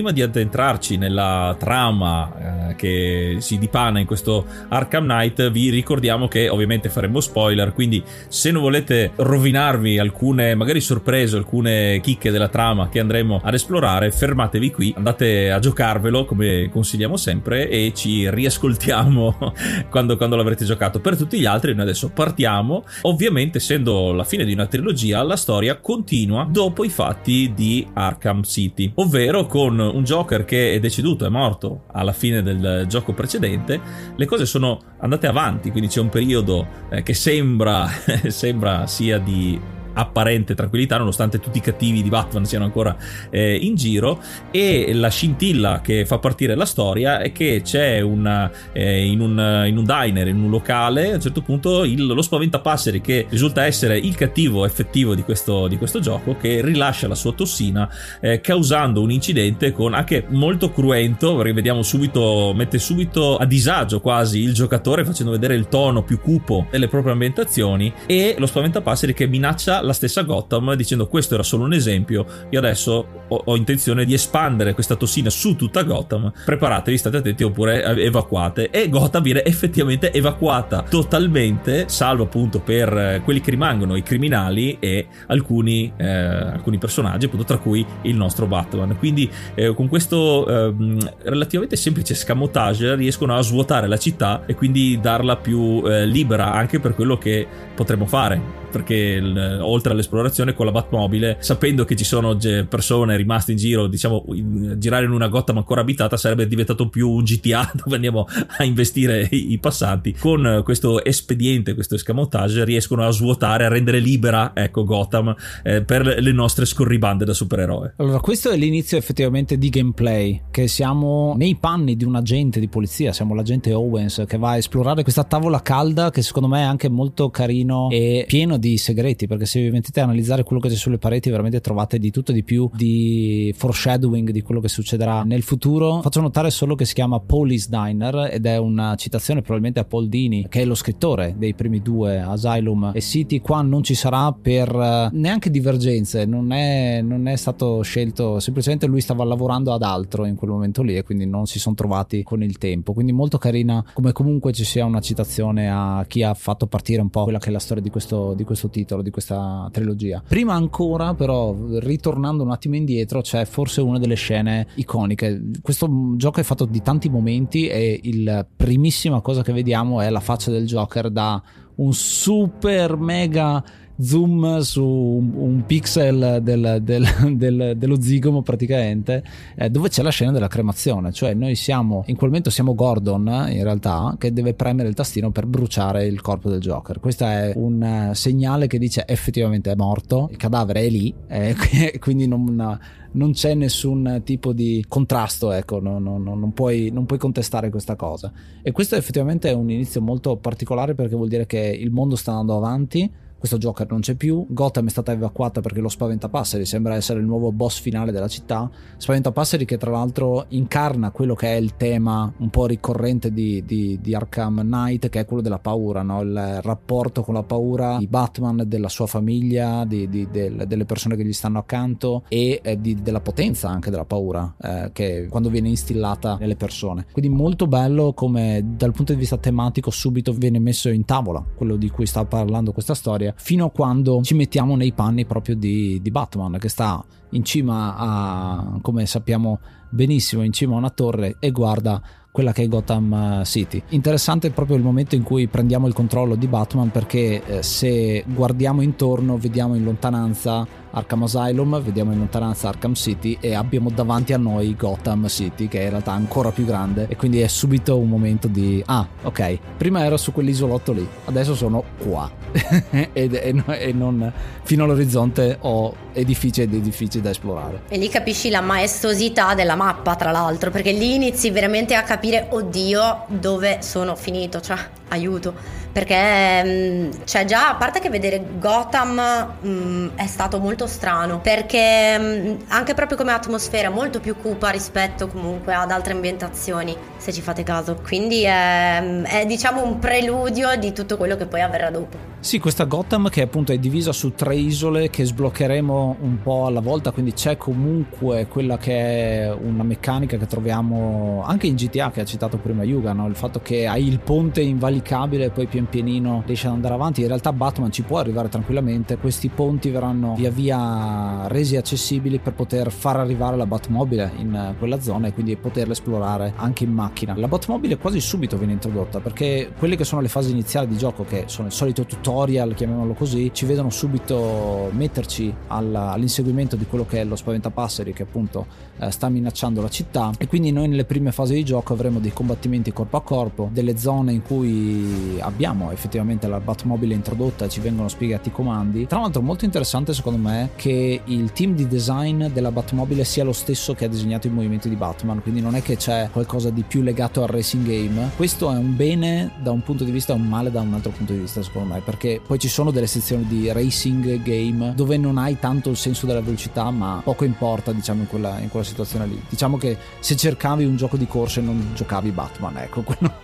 Prima di addentrarci nella trama eh, che si dipana in questo Arkham Knight, vi ricordiamo che ovviamente faremo spoiler, quindi se non volete rovinarvi alcune magari sorprese, alcune chicche della trama che andremo ad esplorare, fermatevi qui, andate a giocarvelo come consigliamo sempre e ci riascoltiamo <laughs> quando, quando l'avrete giocato. Per tutti gli altri noi adesso partiamo, ovviamente essendo la fine di una trilogia, la storia continua dopo i fatti di Arkham City, ovvero con un Joker che è deceduto, è morto alla fine del gioco precedente, le cose sono andate avanti, quindi c'è un periodo eh, che sembra, <laughs> sembra sia di apparente tranquillità nonostante tutti i cattivi di Batman siano ancora eh, in giro. E la scintilla che fa partire la storia è che c'è una, eh, in, un, in, un, diner, in un locale a un certo punto il, lo spaventapasseri che risulta essere il cattivo effettivo di questo, di questo gioco che rilascia la sua tossina eh, causando un incidente con anche molto cruento perché vediamo subito mette subito a disagio quasi il giocatore facendo vedere il tono più cupo delle proprie ambientazioni e lo spaventapasseri che minaccia la stessa Gotham dicendo questo era solo un esempio, io adesso ho, ho intenzione di espandere questa tossina su tutta Gotham, preparatevi, state attenti oppure evacuate e Gotham viene effettivamente evacuata totalmente, salvo appunto per quelli che rimangono, i criminali e alcuni, eh, alcuni personaggi appunto tra cui il nostro Batman. Quindi eh, con questo eh, relativamente semplice scamotage riescono a svuotare la città e quindi darla più eh, libera anche per quello che potremmo fare perché il, oltre all'esplorazione con la Batmobile, sapendo che ci sono persone rimaste in giro, diciamo, in, girare in una Gotham ancora abitata sarebbe diventato più un GTA <laughs> dove andiamo a investire i, i passanti. Con questo espediente, questo escamotage, riescono a svuotare, a rendere libera, ecco, Gotham eh, per le nostre scorribande da supereroe. Allora, questo è l'inizio effettivamente di gameplay, che siamo nei panni di un agente di polizia, siamo l'agente Owens che va a esplorare questa tavola calda che secondo me è anche molto carino e pieno di segreti perché se vi mettete a analizzare quello che c'è sulle pareti veramente trovate di tutto e di più di foreshadowing di quello che succederà nel futuro. Faccio notare solo che si chiama Police Diner ed è una citazione probabilmente a Paul Dini che è lo scrittore dei primi due Asylum e City. Qua non ci sarà per eh, neanche divergenze non è, non è stato scelto semplicemente lui stava lavorando ad altro in quel momento lì e quindi non si sono trovati con il tempo. Quindi molto carina come comunque ci sia una citazione a chi ha fatto partire un po' quella che è la storia di questo, di questo titolo, di questa trilogia. Prima ancora, però, ritornando un attimo indietro, c'è forse una delle scene iconiche. Questo gioco è fatto di tanti momenti e la primissima cosa che vediamo è la faccia del Joker da un super mega zoom su un, un pixel del, del, <laughs> del, dello zigomo praticamente eh, dove c'è la scena della cremazione cioè noi siamo in quel momento siamo Gordon in realtà che deve premere il tastino per bruciare il corpo del Joker questo è un uh, segnale che dice effettivamente è morto il cadavere è lì eh, <laughs> quindi non, non c'è nessun tipo di contrasto, ecco, no, no, no, non, puoi, non, puoi, contestare questa cosa. E questo effettivamente è un inizio molto particolare perché vuol dire che il mondo sta andando avanti, questo Joker non c'è più, Gotham è stata evacuata perché lo Spaventapasseri sembra essere il nuovo boss finale della città, Spaventapasseri che tra l'altro incarna quello che è il tema un po' ricorrente di, di, di Arkham Knight, che è quello della paura, no? il rapporto con la paura di Batman, della sua famiglia, di, del, delle persone che gli stanno accanto e eh, della potenza anche della paura eh, che quando viene instillata nelle persone. Quindi molto bello come dal punto di vista tematico subito viene messo in tavola quello di cui sta parlando questa storia, fino a quando ci mettiamo nei panni proprio di, di Batman che sta in cima a, come sappiamo benissimo, in cima a una torre e guarda quella che è Gotham eh, City. Interessante proprio il momento in cui prendiamo il controllo di Batman perché eh, se guardiamo intorno vediamo in lontananza Arkham Asylum, vediamo in lontananza Arkham City e abbiamo davanti a noi Gotham City che è in realtà ancora più grande e quindi è subito un momento di ah ok prima ero su quell'isolotto lì adesso sono qua. <laughs> E, e, e, non fino all'orizzonte ho edifici ed edifici da esplorare. E lì capisci la maestosità della mappa tra l'altro perché lì inizi veramente a capire oddio dove sono finito cioè aiuto perché mh, cioè già a parte che vedere Gotham mh, è stato molto strano perché mh, anche proprio come atmosfera molto più cupa rispetto comunque ad altre ambientazioni se ci fate caso quindi è, è diciamo un preludio di tutto quello che poi avverrà dopo sì, questa Gotham che appunto è divisa su tre isole che sbloccheremo un po' alla volta, quindi c'è comunque quella che è una meccanica che troviamo anche in GTA che ha citato prima Yuga, no? il fatto che hai il ponte invalicabile e poi pian pianino riesci ad andare avanti, in realtà Batman ci può arrivare tranquillamente, questi ponti verranno via via resi accessibili per poter far arrivare la Batmobile in quella zona e quindi poterla esplorare anche in macchina. La Batmobile quasi subito viene introdotta perché quelle che sono le fasi iniziali di gioco che sono il solito tutorial chiamiamolo così, ci vedono subito metterci all'inseguimento di quello che è lo spaventapasseri che appunto eh, sta minacciando la città e quindi noi nelle prime fasi di gioco avremo dei combattimenti corpo a corpo, delle zone in cui abbiamo effettivamente la Batmobile introdotta ci vengono spiegati i comandi. Tra l'altro molto interessante secondo me che il team di design della Batmobile sia lo stesso che ha disegnato i movimenti di Batman, quindi non è che c'è qualcosa di più legato al racing game. Questo è un bene da un punto di vista e un male da un altro punto di vista secondo me, perché poi ci sono delle sezioni di racing game dove non hai tanto il senso della velocità, ma poco importa, diciamo, in quella, in quella situazione lì. Diciamo che se cercavi un gioco di corse non giocavi Batman, ecco, <laughs> quello,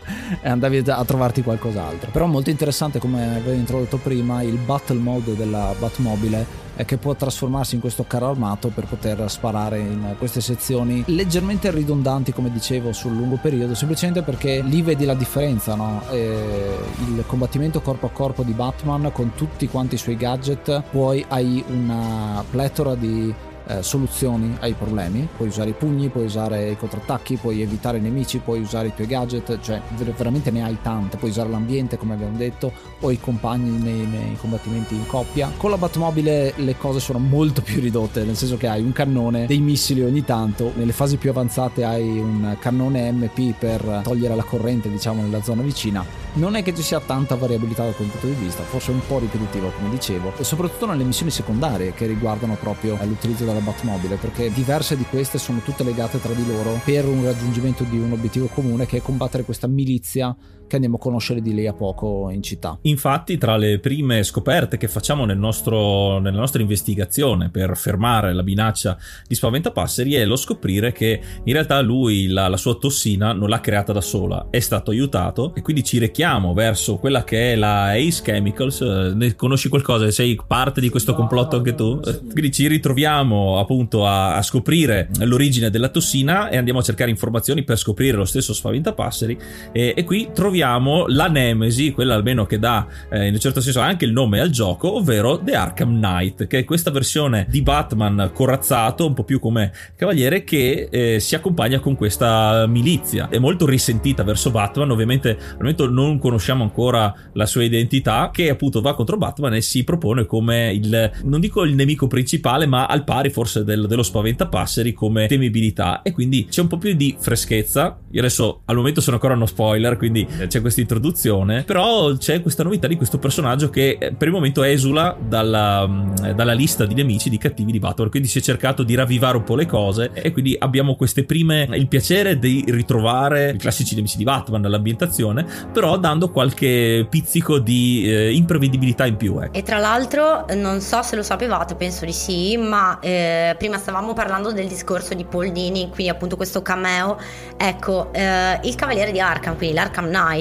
e andavi a trovarti qualcos'altro. Però molto interessante, come avevo introdotto prima, il battle mode della Batmobile che può trasformarsi in questo carro armato per poter sparare in queste sezioni leggermente ridondanti come dicevo sul lungo periodo semplicemente perché lì vedi la differenza no? il combattimento corpo a corpo di Batman con tutti quanti i suoi gadget poi hai una pletora di eh, soluzioni ai problemi. Puoi usare i pugni, puoi usare i contrattacchi, puoi evitare i nemici, puoi usare i tuoi gadget, cioè veramente ne hai tante. Puoi usare l'ambiente, come abbiamo detto, o i compagni nei, nei combattimenti in coppia. Con la Batmobile le cose sono molto più ridotte, nel senso che hai un cannone, dei missili ogni tanto. Nelle fasi più avanzate hai un cannone MP per togliere la corrente, diciamo, nella zona vicina. Non è che ci sia tanta variabilità dal punto di vista, forse un po' ripetitivo, come dicevo, e soprattutto nelle missioni secondarie che riguardano proprio l'utilizzo della Batmobile perché diverse di queste sono tutte legate tra di loro per un raggiungimento di un obiettivo comune che è combattere questa milizia che andiamo a conoscere di lì a poco in città. Infatti, tra le prime scoperte che facciamo nel nostro, nella nostra investigazione per fermare la minaccia di Spaventapasseri è lo scoprire che in realtà lui la, la sua tossina non l'ha creata da sola, è stato aiutato e quindi ci rechiamo verso quella che è la Ace Chemicals. Ne conosci qualcosa? Sei parte di questo complotto anche tu? Quindi ci ritroviamo appunto a, a scoprire l'origine della tossina e andiamo a cercare informazioni per scoprire lo stesso Spaventapasseri e, e qui troviamo troviamo la Nemesi, quella almeno che dà eh, in un certo senso anche il nome al gioco, ovvero The Arkham Knight, che è questa versione di Batman corazzato, un po' più come cavaliere, che eh, si accompagna con questa milizia. È molto risentita verso Batman, ovviamente al momento non conosciamo ancora la sua identità, che appunto va contro Batman e si propone come il, non dico il nemico principale, ma al pari forse del, dello spaventapasseri come temibilità. E quindi c'è un po' più di freschezza. Io adesso al momento sono ancora uno spoiler, quindi c'è questa introduzione, però c'è questa novità di questo personaggio che eh, per il momento esula dalla, mm, dalla lista di nemici, di cattivi di Batman, quindi si è cercato di ravvivare un po' le cose e quindi abbiamo queste prime, il piacere di ritrovare i classici nemici di Batman, l'ambientazione, però dando qualche pizzico di eh, imprevedibilità in più. Ecco. E tra l'altro, non so se lo sapevate, penso di sì, ma eh, prima stavamo parlando del discorso di Paul Dini, quindi appunto questo cameo. Ecco, eh, il Cavaliere di Arkham, quindi l'Arkham Knight,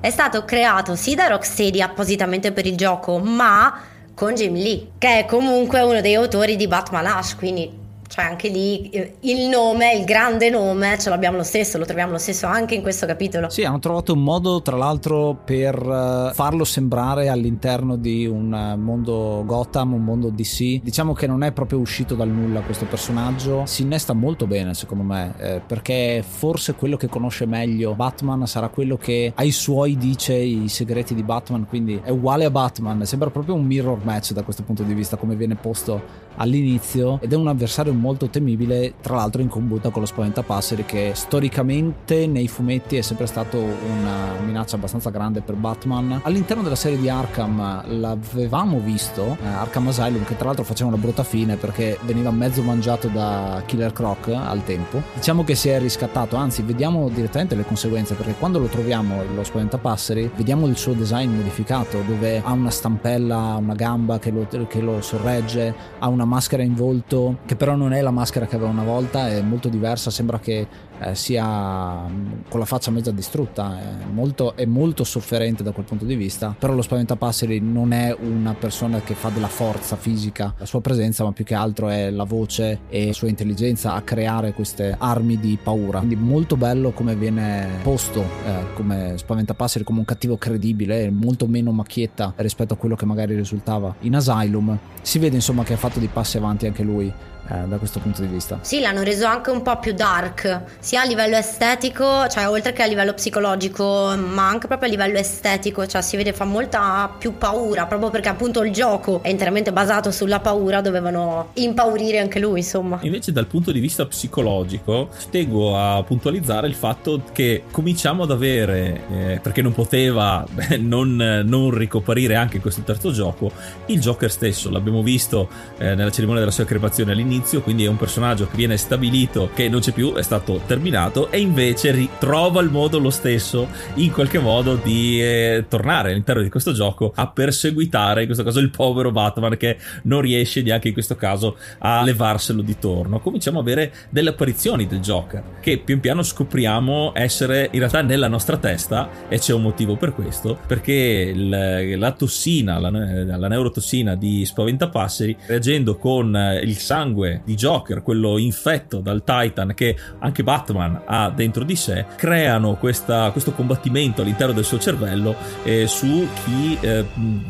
è stato creato sì da Rocksteady appositamente per il gioco, ma con Jim Lee, che è comunque uno dei autori di Batman Ash, quindi cioè anche lì eh, il nome, il grande nome, ce l'abbiamo lo stesso, lo troviamo lo stesso anche in questo capitolo. Sì, hanno trovato un modo tra l'altro per eh, farlo sembrare all'interno di un eh, mondo Gotham, un mondo DC. Diciamo che non è proprio uscito dal nulla questo personaggio, si innesta molto bene secondo me, eh, perché forse quello che conosce meglio Batman sarà quello che ai suoi dice i segreti di Batman, quindi è uguale a Batman, sembra proprio un mirror match da questo punto di vista come viene posto all'inizio ed è un avversario molto temibile, tra l'altro in combutta con lo Spaventapasseri che storicamente nei fumetti è sempre stato una minaccia abbastanza grande per Batman. All'interno della serie di Arkham l'avevamo visto, eh, Arkham Asylum, che tra l'altro faceva una brutta fine perché veniva mezzo mangiato da Killer Croc al tempo. Diciamo che si è riscattato, anzi vediamo direttamente le conseguenze perché quando lo troviamo lo Spaventapasseri vediamo il suo design modificato dove ha una stampella, una gamba che lo, che lo sorregge, ha una maschera in volto che però non è la maschera che aveva una volta, è molto diversa, sembra che eh, sia mm, con la faccia mezza distrutta, è molto, è molto, sofferente da quel punto di vista, però lo spaventapasseri non è una persona che fa della forza fisica, la sua presenza ma più che altro è la voce e la sua intelligenza a creare queste armi di paura, quindi molto bello come viene posto eh, come spaventapasseri, come un cattivo credibile, molto meno macchietta rispetto a quello che magari risultava in Asylum, si vede insomma che ha fatto dei passi avanti anche lui eh, da questo punto di vista. Sì, l'hanno reso anche un po' più dark, sia a livello estetico, cioè oltre che a livello psicologico, ma anche proprio a livello estetico, cioè si vede fa molta più paura, proprio perché appunto il gioco è interamente basato sulla paura, dovevano impaurire anche lui, insomma. Invece dal punto di vista psicologico, tengo a puntualizzare il fatto che cominciamo ad avere, eh, perché non poteva beh, <laughs> non, non, ricoprire anche questo terzo gioco, il Joker stesso, l'abbiamo visto eh, nella cerimonia della sua creazione all'inizio all'inizio, quindi è un personaggio che viene stabilito che non c'è più, è stato terminato e invece ritrova il modo lo stesso in qualche modo di eh, tornare all'interno di questo gioco a perseguitare in questo caso il povero Batman che non riesce neanche in questo caso a levarselo di torno. Cominciamo a avere delle apparizioni del Joker che pian piano scopriamo essere in realtà nella nostra testa e c'è un motivo per questo perché il, la tossina, la, la neurotossina di Spaventapasseri reagendo con il sangue sangue di Joker, quello infetto dal Titan che anche Batman ha dentro di sé, creano questa, questo combattimento all'interno del suo cervello eh, su chi eh,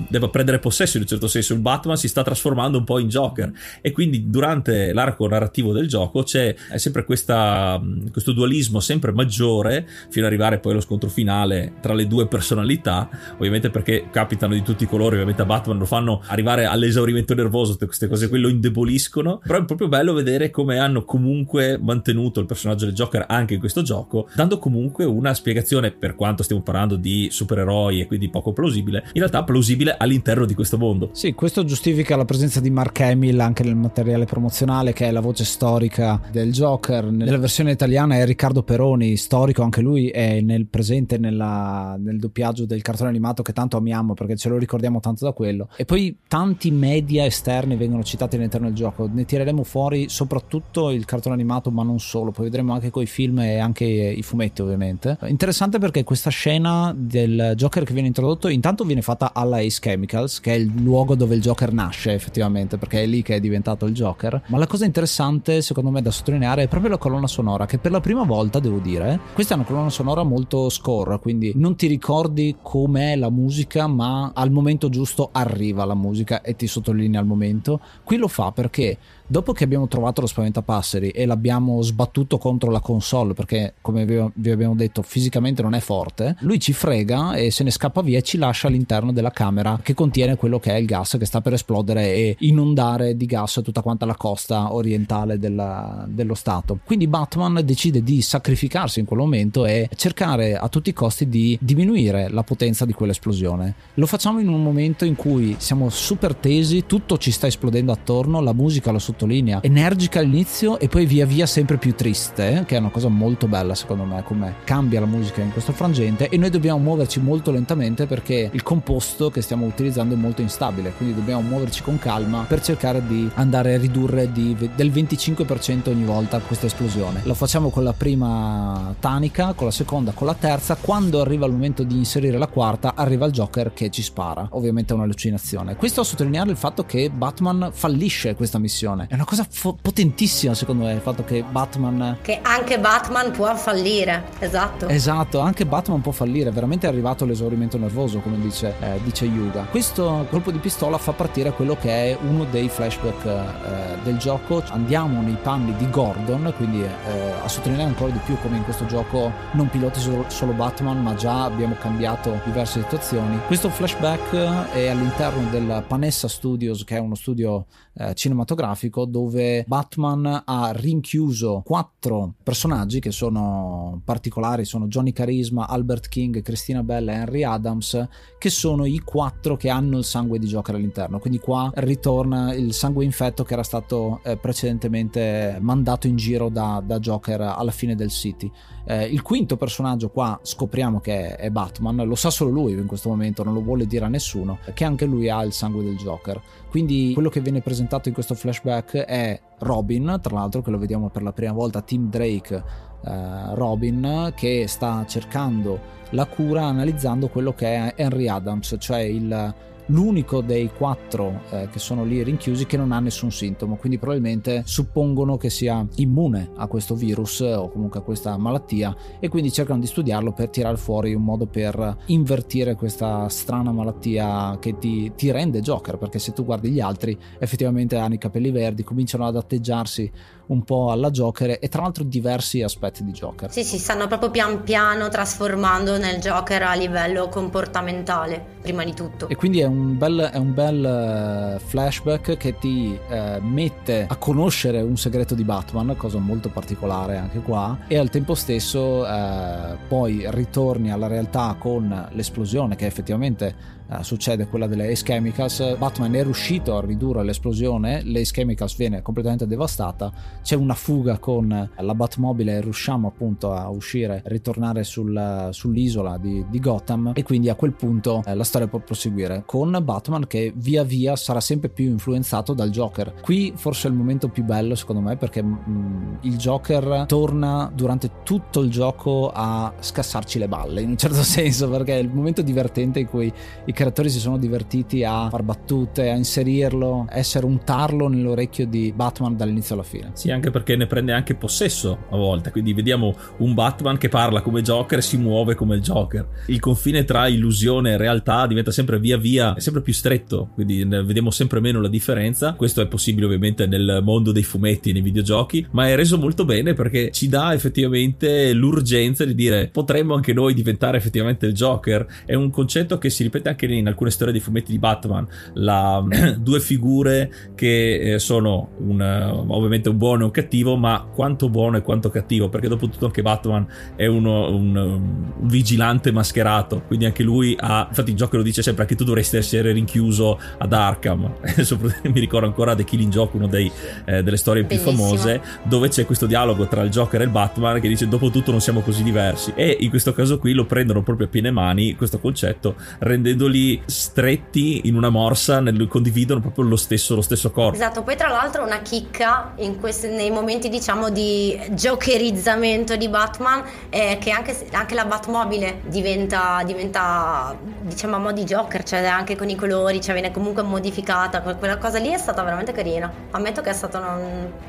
deve prendere possesso in un certo senso. Il Batman si sta trasformando un po' in Joker e quindi durante l'arco narrativo del gioco c'è sempre questa, questo dualismo sempre maggiore fino ad arrivare poi allo scontro finale tra le due personalità, ovviamente perché capitano di tutti i colori, ovviamente a Batman lo fanno arrivare all'esaurimento nervoso, queste cose qui lo indeboliscono, però è proprio bello vedere come hanno comunque mantenuto il personaggio del Joker anche in questo gioco, dando comunque una spiegazione, per quanto stiamo parlando di supereroi e quindi poco plausibile, in realtà plausibile all'interno di questo mondo. Sì, questo giustifica la presenza di Mark Hamill anche nel materiale promozionale, che è la voce storica del Joker. Nella versione italiana è Riccardo Peroni, storico, anche lui è nel presente nella, nel doppiaggio del cartone animato che tanto amiamo perché ce lo ricordiamo tanto da quello. E poi tanti media esterni vengono citati all'interno del gioco. Ne tireremo tireremo fuori soprattutto il cartone animato, ma non solo, poi vedremo anche coi film e anche i fumetti, ovviamente. Interessante perché questa scena del Joker che viene introdotto, intanto viene fatta alla Ace Chemicals, che è il luogo dove il Joker nasce, effettivamente, perché è lì che è diventato il Joker. Ma la cosa interessante, secondo me, da sottolineare è proprio la colonna sonora, che per la prima volta, devo dire, questa è una colonna sonora molto score, quindi non ti ricordi com'è la musica, ma al momento giusto arriva la musica e ti sottolinea il momento. Qui lo fa perché dopo che abbiamo trovato lo spaventapasseri e l'abbiamo sbattuto contro la console, perché come vi abbiamo detto fisicamente non è forte, lui ci frega e se ne scappa via e ci lascia all'interno della camera che contiene quello che è il gas che sta per esplodere e inondare di gas tutta quanta la costa orientale della, dello Stato. Quindi Batman decide di sacrificarsi in quel momento e cercare a tutti i costi di diminuire la potenza di quell'esplosione. Lo facciamo in un momento in cui siamo super tesi, tutto ci sta esplodendo attorno, la musica lo sottolinea, energica all'inizio e poi via via sempre più triste, che è una cosa molto bella secondo me, come cambia la musica in questo frangente. E noi dobbiamo muoverci molto lentamente perché il composto che stiamo utilizzando è molto instabile, quindi dobbiamo muoverci con calma per cercare di andare a ridurre di, del 25% ogni volta questa esplosione. Lo facciamo con la prima tanica, con la seconda, con la terza, quando arriva il momento di inserire la quarta arriva il Joker che ci spara, ovviamente è un'allucinazione. Questo a sottolineare il fatto che Batman fallisce questa missione, è una cosa fo- potentissima secondo me il fatto che Batman... Che anche Batman può fallire, esatto. Esatto, anche Batman può fallire, veramente è arrivato l'esaurimento nervoso come dice, eh, dice Yuga. Questo colpo di pistola fa partire quello che è uno dei flashback eh, del gioco, andiamo nei panni di Gordon, quindi eh, a sottolineare ancora di più come in questo gioco non piloti solo, solo Batman ma già abbiamo cambiato diverse situazioni. Questo flashback è all'interno del Panessa Studios che è uno studio eh, cinematografico dove Batman ha rinchiuso quattro personaggi che sono particolari, sono Johnny Carisma, Albert King, Christina Bell e Henry Adams, che sono i quattro che hanno il sangue di Joker all'interno. Quindi qua ritorna il sangue infetto che era stato eh, precedentemente mandato in giro da, da Joker alla fine del City. Eh, il quinto personaggio qua scopriamo che è Batman, lo sa solo lui in questo momento, non lo vuole dire a nessuno, che anche lui ha il sangue del Joker. Quindi quello che viene presentato in questo flashback è Robin, tra l'altro che lo vediamo per la prima volta, Tim Drake eh, Robin, che sta cercando la cura analizzando quello che è Henry Adams, cioè il l'unico dei quattro eh, che sono lì rinchiusi che non ha nessun sintomo, quindi probabilmente suppongono che sia immune a questo virus o comunque a questa malattia e quindi cercano di studiarlo per tirare fuori un modo per invertire questa strana malattia che ti, ti rende Joker, perché se tu guardi gli altri effettivamente hanno i capelli verdi, cominciano ad atteggiarsi un po' alla Joker e tra l'altro diversi aspetti di Joker. Sì, si stanno proprio pian piano trasformando nel Joker a livello comportamentale, prima di tutto. E quindi è un bel, è un bel eh, flashback che ti eh, mette a conoscere un segreto di Batman, cosa molto particolare anche qua, e al tempo stesso eh, poi ritorni alla realtà con l'esplosione che effettivamente Uh, succede quella delle Ace Chemicals. Batman è riuscito a ridurre l'esplosione, l'Ace Chemicals viene completamente devastata, c'è una fuga con la Batmobile e riusciamo appunto a uscire, ritornare sul, sull'isola di, di, Gotham e quindi a quel punto eh, la storia può proseguire con Batman che via via sarà sempre più influenzato dal Joker. Qui forse è il momento più bello secondo me perché mh, mm, il Joker torna durante tutto il gioco a scassarci le balle in un certo <laughs> senso perché è il momento divertente in cui i creatori si sono divertiti a far battute, a inserirlo, essere un tarlo nell'orecchio di Batman dall'inizio alla fine. Sì, anche perché ne prende anche possesso a volte, quindi vediamo un Batman che parla come Joker e si muove come il Joker. Il confine tra illusione e realtà diventa sempre via via sempre più stretto, quindi vediamo sempre meno la differenza. Questo è possibile ovviamente nel mondo dei fumetti nei videogiochi, ma è reso molto bene perché ci dà effettivamente l'urgenza di dire potremmo anche noi diventare effettivamente il Joker. È un concetto che si ripete anche in alcune storie dei fumetti di Batman, la, <clears throat> due figure che eh, sono un, ovviamente un buono e un cattivo, ma quanto buono e quanto cattivo, perché dopo tutto anche Batman è uno, un, un, vigilante mascherato, quindi anche lui ha, infatti il gioco lo dice sempre, anche tu dovresti essere rinchiuso ad Arkham, <laughs> <laughs> mi ricordo ancora The Killing Joke, una eh, delle storie Bellissimo. più famose, dove c'è questo dialogo tra il Joker e il Batman che dice dopo tutto non siamo così diversi e in questo caso qui lo prendono proprio a piene mani questo concetto rendendoli muscoli stretti in una morsa, nel, condividono proprio lo stesso, lo stesso corpo. Esatto, poi tra l'altro una chicca questi, nei momenti diciamo di giocherizzamento di Batman è che anche, anche la Batmobile diventa, diventa diciamo a mo' di Joker, cioè anche con i colori, cioè viene comunque modificata, quella cosa lì è stata veramente carina, ammetto che è stata una,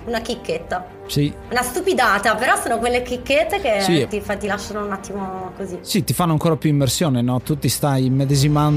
una chicchetta. Sì. Una stupidata, però sono quelle chicchette che Sì. ti, fa- ti lasciano un attimo così. Sì, ti fanno ancora più immersione, no? Tu ti stai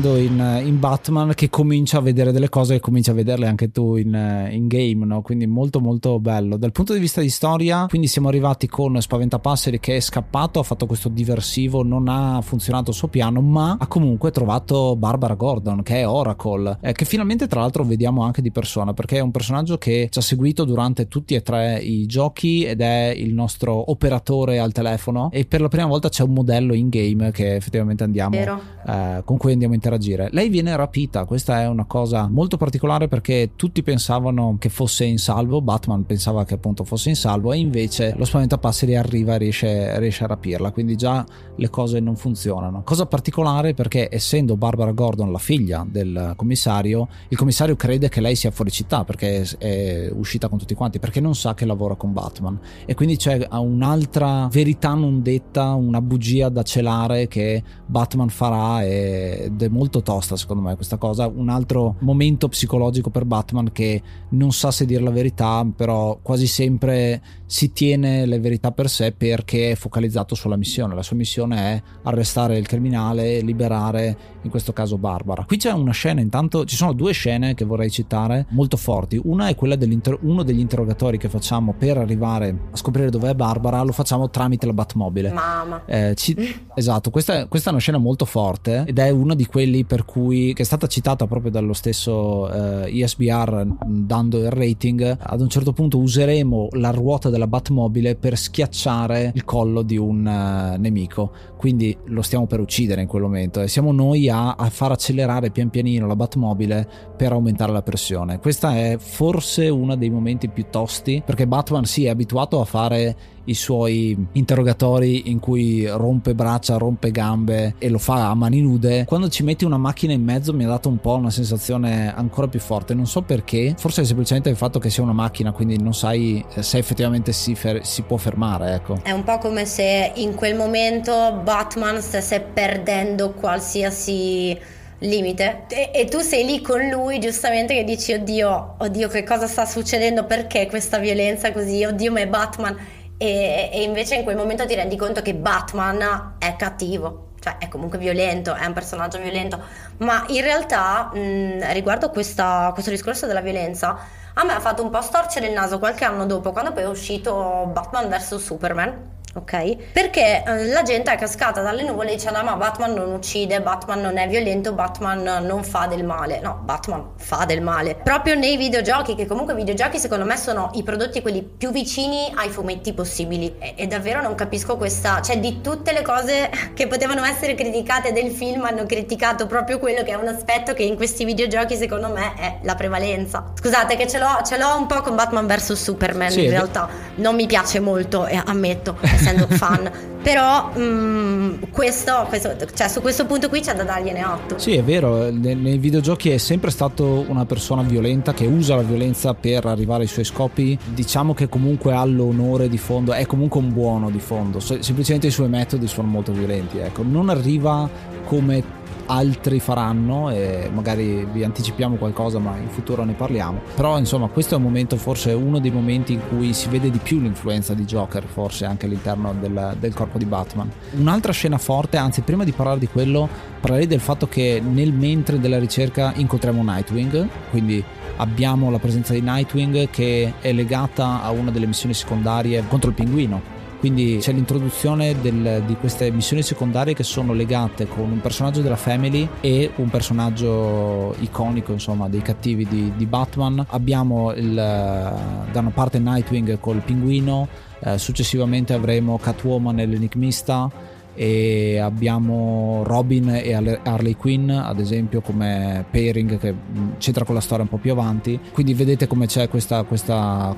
immedesimando in, in Batman che comincia a vedere delle cose e cominci a vederle anche tu in, in game, no? Quindi molto molto bello. Dal punto di vista di storia, quindi siamo arrivati con Spaventapasseri che è scappato, ha fatto questo diversivo, non ha funzionato il suo piano, ma ha comunque trovato Barbara Gordon, che è Oracle, eh, che finalmente tra l'altro vediamo anche di persona, perché è un personaggio che ci ha seguito durante tutti e tre i giochi ed è il nostro operatore al telefono e per la prima volta c'è un modello in game che effettivamente andiamo eh, con cui andiamo a interagire. Lei viene rapita, questa è una cosa molto particolare perché tutti pensavano che fosse in salvo, Batman pensava che appunto fosse in salvo e invece lo spaventapasseri arriva e riesce, riesce a rapirla, quindi già le cose non funzionano. Cosa particolare perché essendo Barbara Gordon la figlia del commissario, il commissario crede che lei sia fuori città perché è, uscita con tutti quanti, perché non sa che lavora con Batman. E quindi c'è un'altra verità non detta, una bugia da celare che Batman farà ed è molto tosta secondo me questa cosa, un altro momento psicologico per Batman che non sa se dire la verità, però quasi sempre si tiene le verità per sé perché è focalizzato sulla missione, la sua missione è arrestare il criminale, liberare in questo caso Barbara. Qui c'è una scena intanto, ci sono due scene che vorrei citare molto forti, una è quella dell'inter- uno degli interrogatori che facciamo per arrivare a scoprire dov'è Barbara, lo facciamo tramite la Batmobile. Mamma. Eh, ci- esatto, questa è, questa è una scena molto forte ed è uno di quelli per cui che è stata citata proprio dallo stesso eh, ISBR dando il rating. Ad un certo punto useremo la ruota della Batmobile per schiacciare il collo di un eh, nemico. Quindi lo stiamo per uccidere in quel momento e siamo noi a, a far accelerare pian pianino la Batmobile per aumentare la pressione. Questa è forse uno dei momenti più tosti perché Batman sì è abituato a fare i suoi interrogatori in cui rompe braccia, rompe gambe e lo fa a mani nude. Quando ci metti una macchina in mezzo mi ha dato un po' una sensazione ancora più forte. Non so perché, forse è semplicemente il fatto che sia una macchina, quindi non sai eh, se effettivamente si, fer- si può fermare. Ecco. È un po' come se in quel momento Batman stesse perdendo qualsiasi limite e, e tu sei lì con lui giustamente che dici oddio, oddio che cosa sta succedendo, perché questa violenza così, oddio ma è Batman e, e invece in quel momento ti rendi conto che Batman è cattivo. Cioè è comunque violento, è un personaggio violento, ma in realtà mh, riguardo questa- questo discorso della violenza, a me ha fatto un po' storcere il naso qualche anno dopo, quando poi è uscito Batman vs Superman. Ok? Perché eh, la gente è cascata dalle nuvole dicendo: Ma Batman non uccide, Batman non è violento, Batman non fa del male. No, Batman fa del male. Proprio nei videogiochi, che comunque i videogiochi secondo me sono i prodotti quelli più vicini ai fumetti possibili. E, e davvero non capisco questa. Cioè, di tutte le cose <laughs> che potevano essere criticate del film, hanno criticato proprio quello che è un aspetto che in questi videogiochi secondo me è la prevalenza. Scusate, che ce l'ho, ce l'ho un po' con Batman vs Superman Sì, in realtà non mi piace molto, eh, ammetto, <laughs> essendo fan. Però mm, questo, questo- cioè, su questo punto qui c'è da dargliene atto. Sì, è vero, ne- nei videogiochi è sempre stato una persona violenta che usa la violenza per arrivare ai suoi scopi. Diciamo che comunque ha l'onore di fondo, è comunque un buono di fondo, se- semplicemente i suoi metodi sono molto violenti. Ecco. Non arriva come altri faranno e magari vi anticipiamo qualcosa ma in futuro ne parliamo. Però insomma questo è un momento forse uno dei momenti in cui si vede di più l'influenza di Joker forse anche all'interno del, del corpo di Batman. Un'altra scena forte anzi prima di parlare di quello parlerei del fatto che nel mentre della ricerca incontriamo Nightwing quindi abbiamo la presenza di Nightwing che è legata a una delle missioni secondarie contro il pinguino quindi c'è l'introduzione del- di queste missioni secondarie che sono legate con un personaggio della Family e un personaggio iconico, insomma, dei cattivi di, di Batman. Abbiamo il, da una parte Nightwing col pinguino, eh, successivamente avremo Catwoman e l'enigmista e abbiamo Robin e Harley- Quinn ad esempio come pairing che mh, c'entra con la storia un po' più avanti. Quindi vedete come c'è questa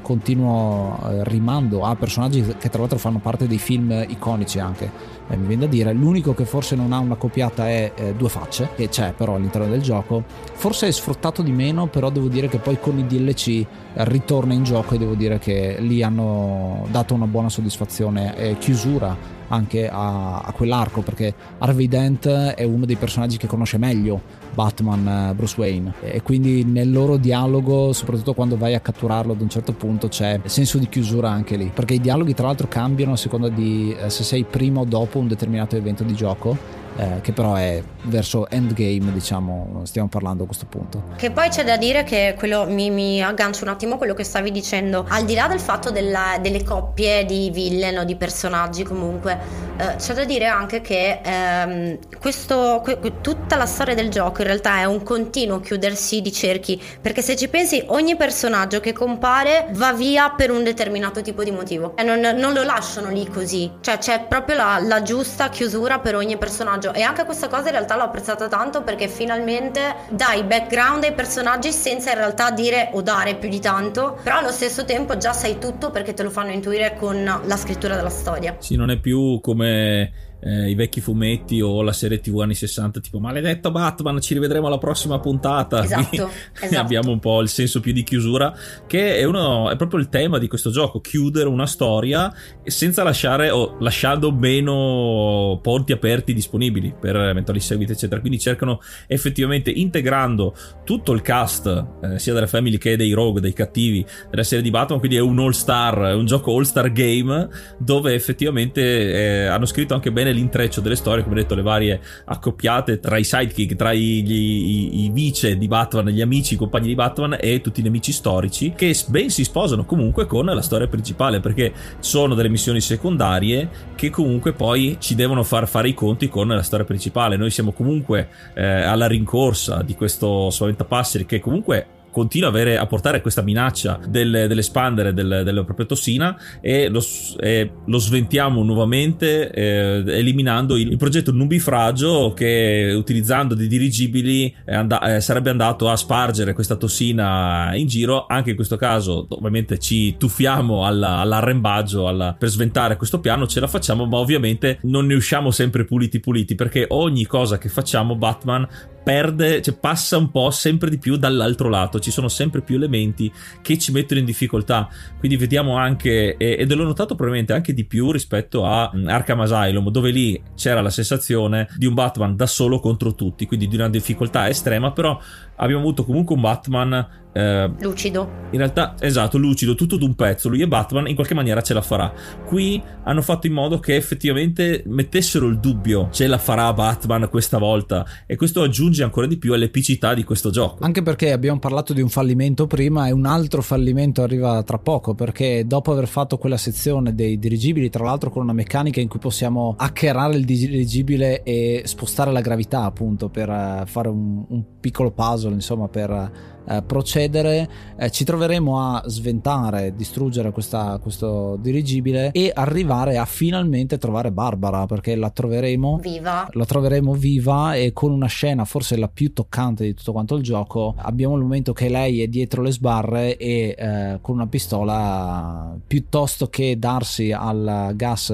continuo eh, rimando a personaggi che tra l'altro fanno parte dei film iconici anche. Eh, mi viene da dire l'unico che forse non ha una copiata è eh, Due Facce che c'è però all'interno del gioco. Forse è sfruttato di meno però devo dire che poi con i DLC eh, ritorna in gioco e devo dire che lì hanno dato una buona soddisfazione e chiusura anche a, a quell'arco perché Harvey Dent è uno dei personaggi che conosce meglio Batman eh, Bruce Wayne. E quindi nel loro dialogo soprattutto quando vai a catturarlo ad un certo punto c'è senso di chiusura anche lì. Perché i dialoghi tra l'altro cambiano a seconda di eh, se sei prima o dopo un determinato evento di gioco eh, che però è verso endgame, diciamo, stiamo parlando a questo punto. Che poi c'è da dire che quello mi, mi aggancio un attimo a quello che stavi dicendo, al di là del fatto della, delle coppie di villain o di personaggi comunque, eh, c'è da dire anche che ehm, questo, que, tutta la storia del gioco in realtà è un continuo chiudersi di cerchi, perché se ci pensi ogni personaggio che compare va via per un determinato tipo di motivo. E non, non lo lasciano lì così, cioè c'è proprio la, la giusta chiusura per ogni personaggio personaggio e anche questa cosa in realtà l'ho apprezzata tanto perché finalmente dai background ai personaggi senza in realtà dire o dare più di tanto, però allo stesso tempo già sai tutto perché te lo fanno intuire con la scrittura della storia. Sì, non è più come eh, i vecchi fumetti o la serie TV anni 60, tipo maledetto Batman, ci rivedremo alla prossima puntata. Esatto, <laughs> esatto. abbiamo un po' il senso più di chiusura, che è, uno, è proprio il tema di questo gioco, chiudere una storia senza lasciare o lasciando meno ponti aperti disponibili per eventuali seguiti, eccetera. Quindi cercano effettivamente integrando tutto il cast, eh, sia delle family che dei rogue, dei cattivi della serie di Batman, quindi è un all star, è un gioco all star game dove effettivamente eh, hanno scritto anche bene l'intreccio delle storie, come detto, le varie accoppiate tra i sidekick, tra i, i, i vice di Batman, gli amici, i compagni di Batman e tutti i nemici storici, che ben si sposano comunque con la storia principale, perché sono delle missioni secondarie che comunque poi ci devono far fare i conti con la storia principale. Noi siamo comunque eh, alla rincorsa di questo spaventapasseri che comunque continua a, avere, a portare questa minaccia del, dell'espandere del, della propria tossina e lo, e lo sventiamo nuovamente eh, eliminando il, il, progetto nubifragio che utilizzando dei dirigibili and- eh, sarebbe andato a spargere questa tossina in giro. Anche in questo caso ovviamente ci tuffiamo alla, all'arrembaggio alla, per sventare questo piano ce la facciamo ma ovviamente non ne usciamo sempre puliti puliti perché ogni cosa che facciamo Batman perde, cioè passa un po' sempre di più dall'altro lato, ci sono sempre più elementi che ci mettono in difficoltà, quindi vediamo anche, ed l'ho notato probabilmente anche di più rispetto a mm, Arkham Asylum, dove lì c'era la sensazione di un Batman da solo contro tutti, quindi di una difficoltà estrema, però abbiamo avuto comunque un Batman eh, lucido. In realtà, esatto, lucido, tutto d'un pezzo. Lui e Batman in qualche maniera ce la farà. Qui hanno fatto in modo che effettivamente mettessero il dubbio: ce la farà Batman questa volta. E questo aggiunge ancora di più all'epicità di questo gioco. Anche perché abbiamo parlato di un fallimento prima e un altro fallimento arriva tra poco. Perché dopo aver fatto quella sezione dei dirigibili, tra l'altro con una meccanica in cui possiamo hackerare il dirigibile e spostare la gravità, appunto, per eh, fare un, un piccolo puzzle, insomma, per eh, procedere, eh, ci troveremo a sventare, distruggere questa, questo dirigibile e arrivare a finalmente trovare Barbara perché la troveremo viva. La troveremo viva e con una scena forse la più toccante di tutto quanto il gioco. Abbiamo il momento che lei è dietro le sbarre e eh, con una pistola piuttosto che darsi al gas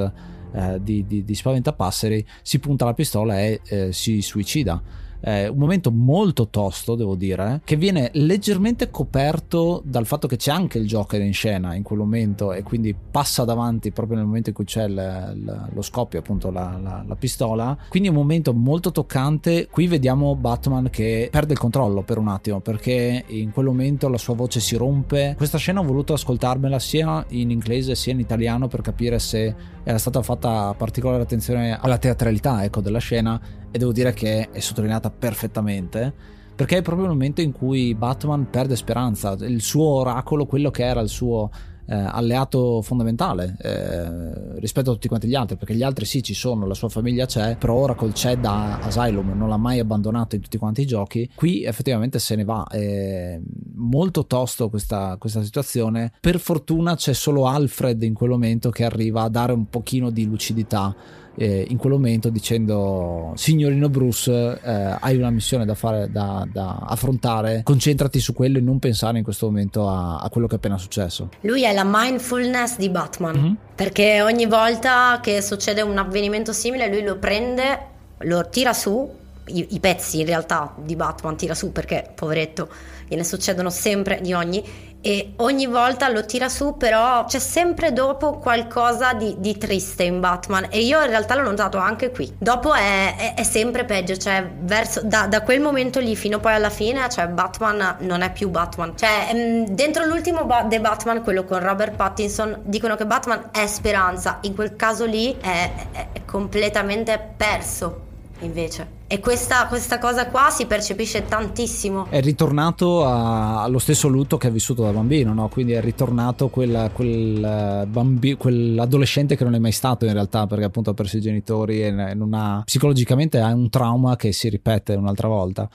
eh, di, di, di spaventapasseri si punta la pistola e eh, si suicida eh, un momento molto tosto, devo dire, che viene leggermente coperto dal fatto che c'è anche il Joker in scena in quel momento e quindi passa davanti proprio nel momento in cui c'è l- l- lo scoppio, appunto la, la, la, pistola. Quindi è un momento molto toccante. Qui vediamo Batman che perde il controllo per un attimo perché in quel momento la sua voce si rompe. Questa scena ho voluto ascoltarmela sia in inglese sia in italiano per capire se era stata fatta particolare attenzione alla teatralità ecco, della scena e devo dire che è sottolineata perfettamente perché è proprio il momento in cui Batman perde speranza, il suo oracolo, quello che era il suo eh, alleato fondamentale eh, rispetto a tutti quanti gli altri, perché gli altri sì ci sono, la sua famiglia c'è, però Oracle c'è da Asylum, non l'ha mai abbandonato in tutti quanti i giochi, qui effettivamente se ne va, è molto tosto questa, questa situazione, per fortuna c'è solo Alfred in quel momento che arriva a dare un pochino di lucidità eh, in quel momento dicendo signorino Bruce eh, hai una missione da, fare, da, da, affrontare concentrati su quello e non pensare in questo momento a, a, quello che è appena successo lui è la mindfulness di Batman mm-hmm. perché ogni volta che succede un avvenimento simile lui lo prende lo tira su i, i pezzi in realtà di Batman tira su perché poveretto gliene succedono sempre di ogni e ogni volta lo tira su, però c'è sempre dopo qualcosa di, di triste in Batman e io in realtà l'ho notato anche qui. Dopo è, è, è sempre peggio, cioè verso, da, da, quel momento lì fino poi alla fine, cioè Batman non è più Batman. Cioè mm, dentro l'ultimo ba- The Batman, quello con Robert Pattinson, dicono che Batman è speranza, in quel caso lì è, è completamente perso invece. E questa, questa, cosa qua si percepisce tantissimo. È ritornato a, allo stesso lutto che ha vissuto da bambino, no? Quindi è ritornato quella, quel eh, bambi, quell'adolescente che non è mai stato in realtà, perché appunto ha perso i genitori e non ha psicologicamente ha un trauma che si ripete un'altra volta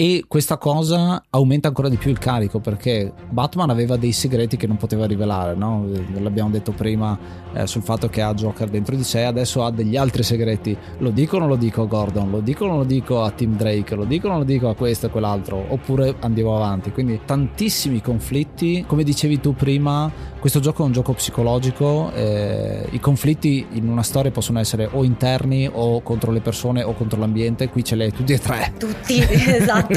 e questa cosa aumenta ancora di più il carico perché Batman aveva dei segreti che non poteva rivelare, no? l'abbiamo detto prima eh, sul fatto che ha Joker dentro di sé, adesso ha degli altri segreti, lo dico o non lo dico a Gordon, lo dico o non lo dico a Tim Drake, lo dico o non lo dico a questo e quell'altro, oppure andiamo avanti, quindi tantissimi conflitti, come dicevi tu prima, questo gioco è un gioco psicologico, eh, i conflitti in una storia possono essere o interni o contro le persone o contro l'ambiente, qui ce li hai tutti e tre. Tutti, <laughs> esatto.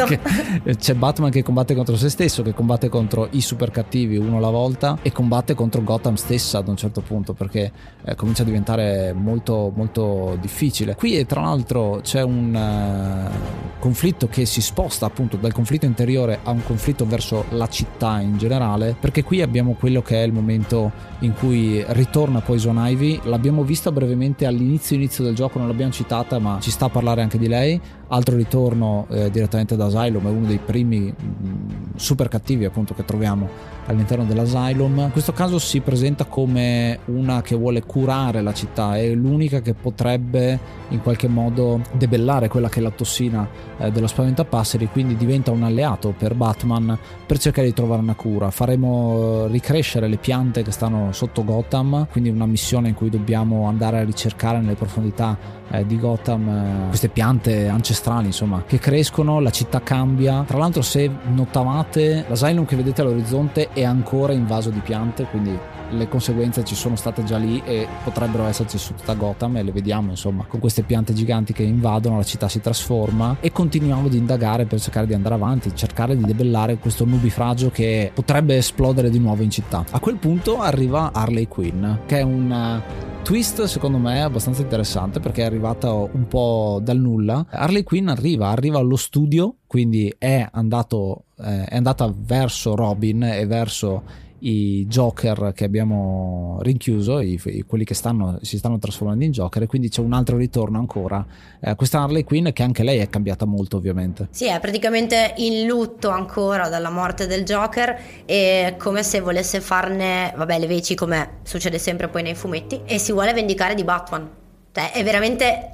C'è Batman che combatte contro se stesso, che combatte contro i super cattivi uno alla volta e combatte contro Gotham stessa ad un certo punto perché eh, comincia a diventare molto molto difficile. Qui tra l'altro c'è un uh, conflitto che si sposta appunto dal conflitto interiore a un conflitto verso la città in generale perché qui abbiamo quello che è il momento in cui ritorna Poison Ivy, l'abbiamo vista brevemente all'inizio inizio del gioco, non l'abbiamo citata ma ci sta a parlare anche di lei, altro ritorno eh, direttamente da Asylum, è uno dei primi mh, mm, super cattivi appunto che troviamo all'interno dell'Asylum. In questo caso si presenta come una che vuole curare la città, è l'unica che potrebbe in qualche modo debellare quella che è la tossina eh, dello spaventapasseri, quindi diventa un alleato per Batman per cercare di trovare una cura. Faremo eh, ricrescere le piante che stanno sotto Gotham, quindi una missione in cui dobbiamo andare a ricercare nelle profondità eh, di Gotham eh, queste piante ancestrali, insomma, che crescono, la città cambia. Tra l'altro se notavate, l'asylum che vedete all'orizzonte è ancora invaso di piante, quindi le conseguenze ci sono state già lì e potrebbero esserci su tutta Gotham e le vediamo insomma con queste piante giganti che invadono la città si trasforma e continuiamo ad indagare per cercare di andare avanti cercare di debellare questo nubifragio che potrebbe esplodere di nuovo in città. A quel punto arriva Harley Quinn che è un eh, twist secondo me abbastanza interessante perché è arrivata un po' dal nulla. Harley Quinn arriva arriva allo studio quindi è andato eh, è andata verso Robin e verso i Joker che abbiamo rinchiuso, i, i, quelli che stanno, si stanno trasformando in Joker, e quindi c'è un altro ritorno ancora. Eh, questa Harley Quinn, che anche lei è cambiata molto, ovviamente. Sì, è praticamente in lutto ancora dalla morte del Joker, e come se volesse farne, vabbè, le veci come succede sempre poi nei fumetti, e si vuole vendicare di Batman. Cioè, è veramente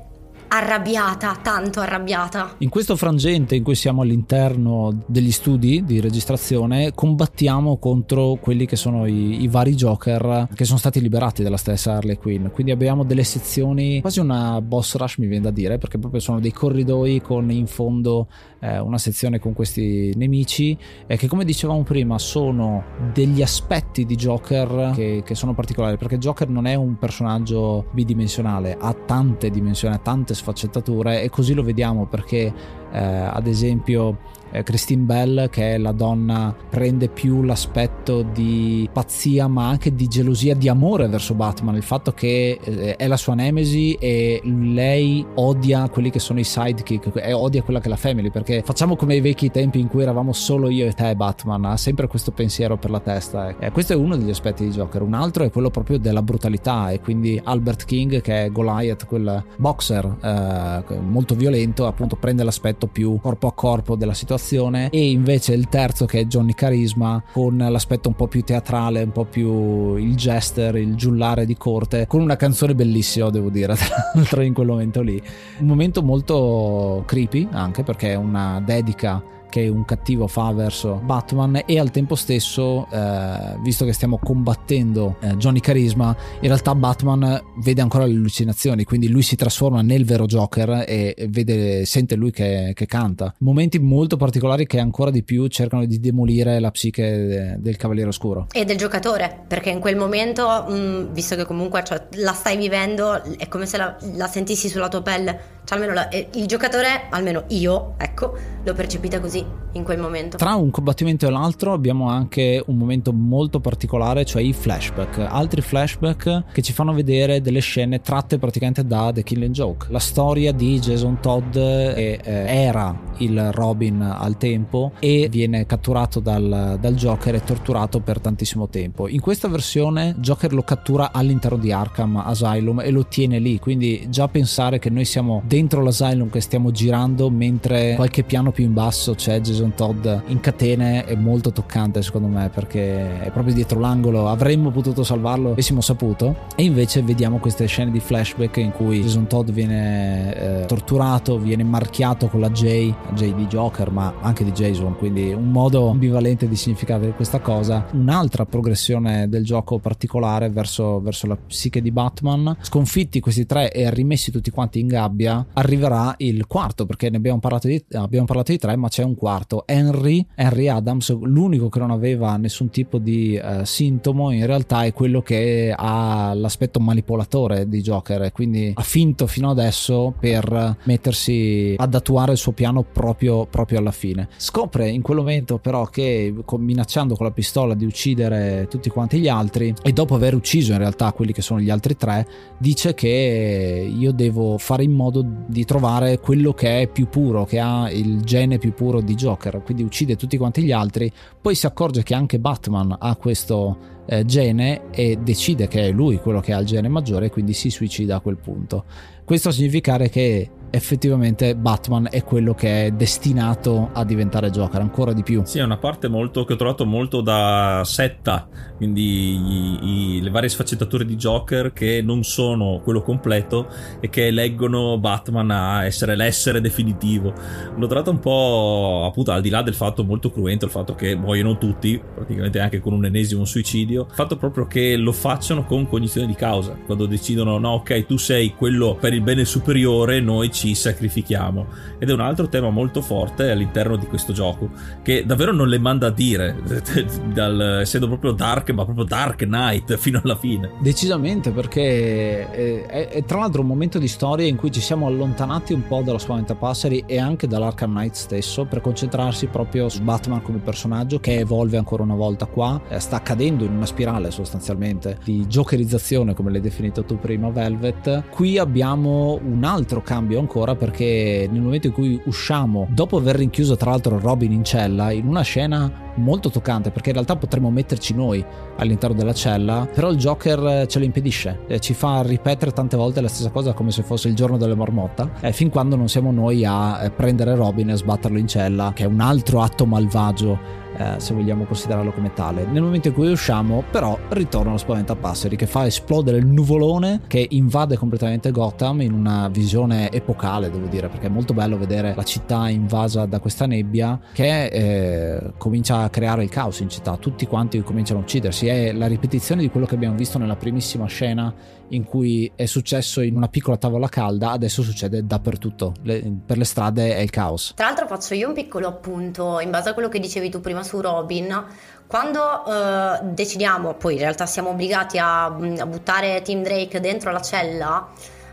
arrabbiata, tanto arrabbiata. In questo frangente in cui siamo all'interno degli studi di registrazione, combattiamo contro quelli che sono i, i, vari Joker che sono stati liberati dalla stessa Harley Quinn. Quindi abbiamo delle sezioni, quasi una boss rush mi viene da dire, perché proprio sono dei corridoi con in fondo eh, una sezione con questi nemici eh, che come dicevamo prima sono degli aspetti di Joker che, che sono particolari, perché Joker non è un personaggio bidimensionale, ha tante dimensioni, ha tante sfaccettature e così lo vediamo perché eh, ad esempio eh, Christine Bell che è la donna prende più l'aspetto di pazzia ma anche di gelosia di amore verso Batman. Il fatto che eh, è la sua nemesi e lei odia quelli che sono i sidekick e odia quella che è la family perché facciamo come i vecchi tempi in cui eravamo solo io e te Batman ha sempre questo pensiero per la testa e questo è uno degli aspetti di Joker. Un altro è quello proprio della brutalità e quindi Albert King che è Goliath quel boxer eh, molto violento appunto prende l'aspetto più corpo a corpo della situazione e invece il terzo che è Johnny Carisma con l'aspetto un po' più teatrale, un po' più il jester, il giullare di corte, con una canzone bellissima devo dire, <laughs> tra l'altro in quel momento lì. Un momento molto creepy anche perché è una dedica che un cattivo fa verso Batman e al tempo stesso eh, visto che stiamo combattendo eh, Johnny Carisma in realtà Batman vede ancora le allucinazioni quindi lui si trasforma nel vero Joker e vede, sente lui che, che canta. Momenti molto particolari che ancora di più cercano di demolire la psiche del Cavaliere Oscuro. E del giocatore perché in quel momento mh, visto che comunque cioè, la stai vivendo è come se la, la sentissi sulla tua pelle Cioè almeno la, eh, il giocatore, almeno io, ecco, l'ho percepita così in quel momento. Tra un combattimento e l'altro abbiamo anche un momento molto particolare, cioè i flashback. Altri flashback che ci fanno vedere delle scene tratte praticamente da The Killing Joke. La storia di Jason Todd che eh, era il Robin al tempo e viene catturato dal, dal Joker e torturato per tantissimo tempo. In questa versione Joker lo cattura all'interno di Arkham Asylum e lo tiene lì, quindi già pensare che noi siamo dentro l'Asylum che stiamo girando mentre qualche piano più in basso c'è Jason Todd in catene è molto toccante secondo me perché è proprio dietro l'angolo, avremmo potuto salvarlo, avessimo saputo. E invece vediamo queste scene di flashback in cui Jason Todd viene eh, torturato, viene marchiato con la J J di Joker ma anche di Jason quindi un modo ambivalente di significare questa cosa. Un'altra progressione del gioco particolare verso, verso la psiche di Batman. Sconfitti questi tre e rimessi tutti quanti in gabbia arriverà il quarto perché ne abbiamo parlato di, abbiamo parlato di tre ma c'è un quarto Henry, Henry Adams l'unico che non aveva nessun tipo di eh, sintomo in realtà è quello che ha l'aspetto manipolatore di Joker quindi ha finto fino adesso per mettersi ad attuare il suo piano proprio, proprio alla fine. Scopre in quel momento però che minacciando con la pistola di uccidere tutti quanti gli altri e dopo aver ucciso in realtà quelli che sono gli altri tre dice che io devo fare in modo di trovare quello che è più puro, che ha il gene più puro di Joker, quindi uccide tutti quanti gli altri, poi si accorge che anche Batman ha questo eh, gene e decide che è lui quello che ha il gene maggiore quindi si suicida a quel punto. Questo a significare che effettivamente Batman è quello che è destinato a diventare Joker ancora di più. Sì, è una parte molto che ho trovato molto da setta, quindi i, i, le varie sfaccettature di Joker che non sono quello completo e che leggono Batman a essere l'essere definitivo. L'ho trovato un po' appunto al di là del fatto molto cruento, il fatto che muoiono tutti, praticamente anche con un ennesimo suicidio, il fatto proprio che lo facciano con cognizione di causa, quando decidono no ok tu sei quello per il bene superiore, noi ci ci sacrifichiamo. Ed è un altro tema molto forte all'interno di questo gioco, che davvero non le manda a dire, <laughs> dal, essendo proprio dark, ma proprio dark Knight fino alla fine. Decisamente, perché è, è, è, tra l'altro un momento di storia in cui ci siamo allontanati un po' dalla Spaventapasseri e anche dall'Arkham Knight stesso, per concentrarsi proprio su Batman come personaggio, che evolve ancora una volta qua, eh, sta cadendo in una spirale sostanzialmente di jokerizzazione, come l'hai definito tu prima, Velvet. Qui abbiamo un altro cambio ancora perché nel momento in cui usciamo, dopo aver rinchiuso tra l'altro Robin in cella, in una scena molto toccante perché in realtà potremmo metterci noi all'interno della cella, però il Joker ce lo impedisce, e ci fa ripetere tante volte la stessa cosa come se fosse il giorno della marmotta, eh, fin quando non siamo noi a eh, prendere Robin e sbatterlo in cella, che è un altro atto malvagio eh, se vogliamo considerarlo come tale. Nel momento in cui usciamo, però, ritorna lo spaventapasseri che fa esplodere il nuvolone che invade completamente Gotham in una visione epocale, devo dire, perché è molto bello vedere la città invasa da questa nebbia che eh, comincia a creare il caos in città. Tutti quanti cominciano a uccidersi. È la ripetizione di quello che abbiamo visto nella primissima scena in cui è successo in una piccola tavola calda, adesso succede dappertutto. Le, per le strade è il caos. Tra l'altro faccio io un piccolo appunto in base a quello che dicevi tu prima su Robin. Quando uh, decidiamo, poi in realtà siamo obbligati a, a buttare Tim Drake dentro la cella,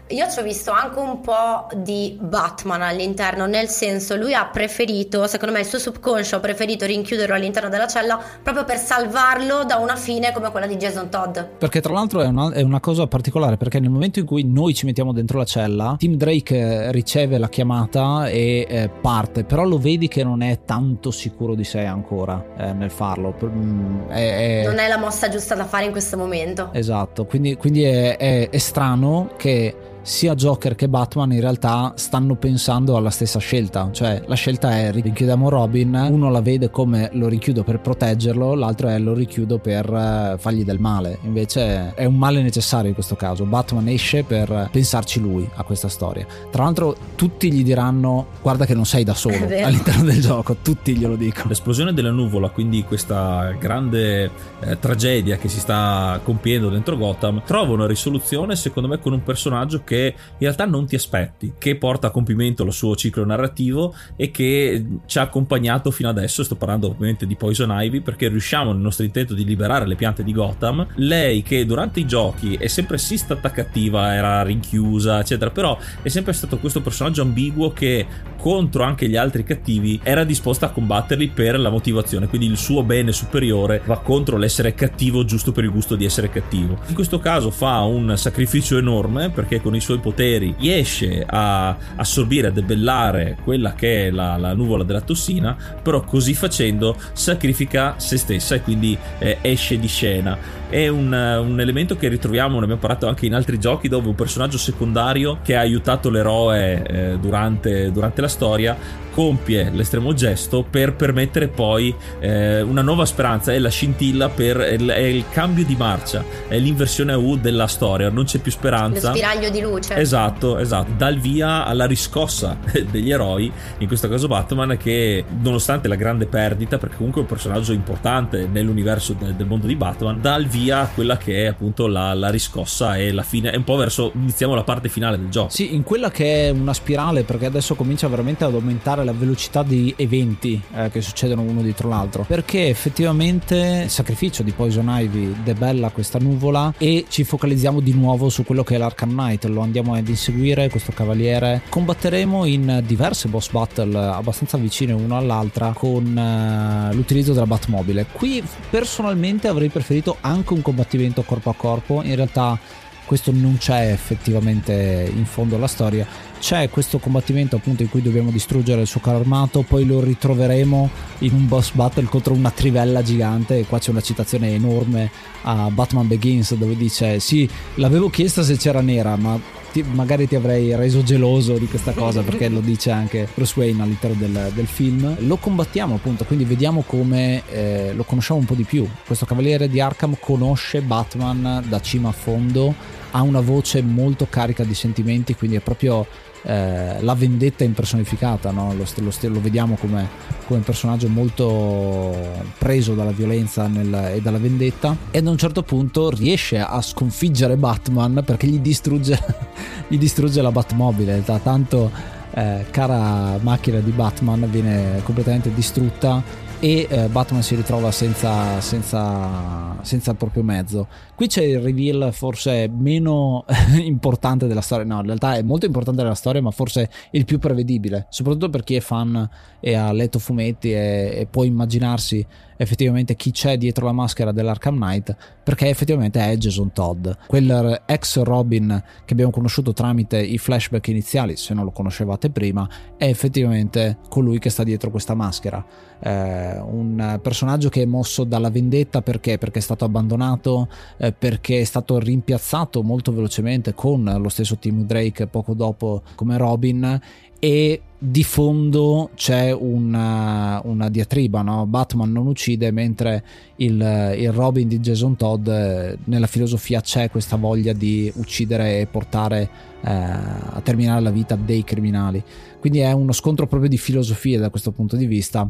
io ci ho visto anche un po' di Batman all'interno, nel senso lui ha preferito, secondo me il suo subconscio ha preferito rinchiuderlo all'interno della cella proprio per salvarlo da una fine come quella di Jason Todd. Perché tra l'altro è una, è una cosa particolare, perché nel momento in cui noi ci mettiamo dentro la cella, Tim Drake eh, riceve la chiamata e eh, parte, però lo vedi che non è tanto sicuro di sé ancora eh, nel farlo. Mm, è, è... Non è la mossa giusta da fare in questo momento. Esatto, quindi, quindi è, è strano che sia Joker che Batman in realtà stanno pensando alla stessa scelta, cioè la scelta è rinchiudiamo Robin, uno la vede come lo richiudo per proteggerlo, l'altro è lo richiudo per eh, fargli del male, invece è un male necessario in questo caso, Batman esce per pensarci lui a questa storia. Tra l'altro tutti gli diranno guarda che non sei da solo <laughs> all'interno del gioco, tutti glielo dicono. L'esplosione della nuvola, quindi questa grande eh, tragedia che si sta compiendo dentro Gotham, trova una risoluzione secondo me con un personaggio che che in realtà non ti aspetti, che porta a compimento il suo ciclo narrativo e che ci ha accompagnato fino adesso. Sto parlando ovviamente di Poison Ivy perché riusciamo nel nostro intento di liberare le piante di Gotham. Lei che durante i giochi è sempre sì stata cattiva, era rinchiusa, eccetera, però è sempre stato questo personaggio ambiguo che contro anche gli altri cattivi era disposta a combatterli per la motivazione, quindi il suo bene superiore va contro l'essere cattivo giusto per il gusto di essere cattivo. In questo caso fa un sacrificio enorme perché con i suoi poteri riesce a assorbire, a debellare quella che è la, la nuvola della tossina, però così facendo sacrifica se stessa e quindi eh, esce di scena. È un, un, elemento che ritroviamo, ne abbiamo parlato anche in altri giochi, dove un personaggio secondario che ha aiutato l'eroe eh, durante, durante la storia compie l'estremo gesto per permettere poi eh, una nuova speranza, è la scintilla per è il, è il, cambio di marcia, è l'inversione a U della storia, non c'è più speranza. Lo spiraglio di luce. Esatto, esatto, dà il via alla riscossa <laughs> degli eroi, in questo caso Batman che nonostante la grande perdita, perché comunque è un personaggio importante nell'universo de, del mondo di Batman, dà il via quella che è appunto la, la riscossa e la fine, è un po' verso, iniziamo la parte finale del gioco. Sì, in quella che è una spirale perché adesso comincia veramente ad aumentare la velocità di eventi eh, che succedono uno dietro l'altro. Perché effettivamente il sacrificio di Poison Ivy debella questa nuvola e ci focalizziamo di nuovo su quello che è l'Arkham Knight. Lo andiamo ad inseguire questo cavaliere. Combatteremo in diverse boss battle abbastanza vicine una all'altra con uh, l'utilizzo della Batmobile. Qui personalmente avrei preferito anche un combattimento corpo a corpo. In realtà questo non c'è effettivamente in fondo alla storia. C'è questo combattimento appunto in cui dobbiamo distruggere il suo carro armato poi lo ritroveremo in un boss battle contro una trivella gigante. E qua c'è una citazione enorme a Batman Begins dove dice sì l'avevo chiesta se c'era nera ma ti, magari ti avrei reso geloso di questa cosa perché lo dice anche Bruce Wayne all'interno del, del film. Lo combattiamo appunto quindi vediamo come eh, lo conosciamo un po' di più. Questo cavaliere di Arkham conosce Batman da cima a fondo ha una voce molto carica di sentimenti quindi è proprio eh, la vendetta impersonificata, no? lo, lo, lo, vediamo come, come, personaggio molto preso dalla violenza nel, e dalla vendetta e ad un certo punto riesce a sconfiggere Batman perché gli distrugge, <laughs> gli distrugge la Batmobile, da tanto eh, cara macchina di Batman viene completamente distrutta e eh, Batman si ritrova senza, senza, senza, il proprio mezzo. Qui c'è il reveal forse meno <laughs> importante della storia, no in realtà è molto importante della storia ma forse il più prevedibile, soprattutto per chi è fan e ha letto fumetti e, e può immaginarsi effettivamente chi c'è dietro la maschera dell'Arkham Knight perché effettivamente è Jason Todd. Quel ex Robin che abbiamo conosciuto tramite i flashback iniziali se non lo conoscevate prima è effettivamente colui che sta dietro questa maschera. Eh, un personaggio che è mosso dalla vendetta perché? Perché è stato abbandonato, perché è stato rimpiazzato molto velocemente con lo stesso Tim Drake poco dopo come Robin e di fondo c'è una, una diatriba, no? Batman non uccide mentre il, il, Robin di Jason Todd eh, nella filosofia c'è questa voglia di uccidere e portare eh, a terminare la vita dei criminali. Quindi è uno scontro proprio di filosofie da questo punto di vista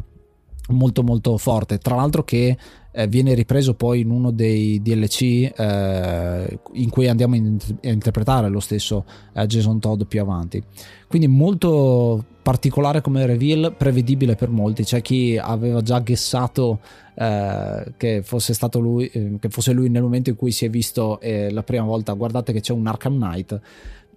molto molto forte tra l'altro che eh, viene ripreso poi in uno dei DLC eh, in cui andiamo in- a interpretare lo stesso eh, Jason Todd più avanti. Quindi molto particolare come reveal prevedibile per molti. C'è chi aveva già guessato eh, che fosse stato lui eh, che fosse lui nel momento in cui si è visto eh, la prima volta. Guardate che c'è un Arkham Knight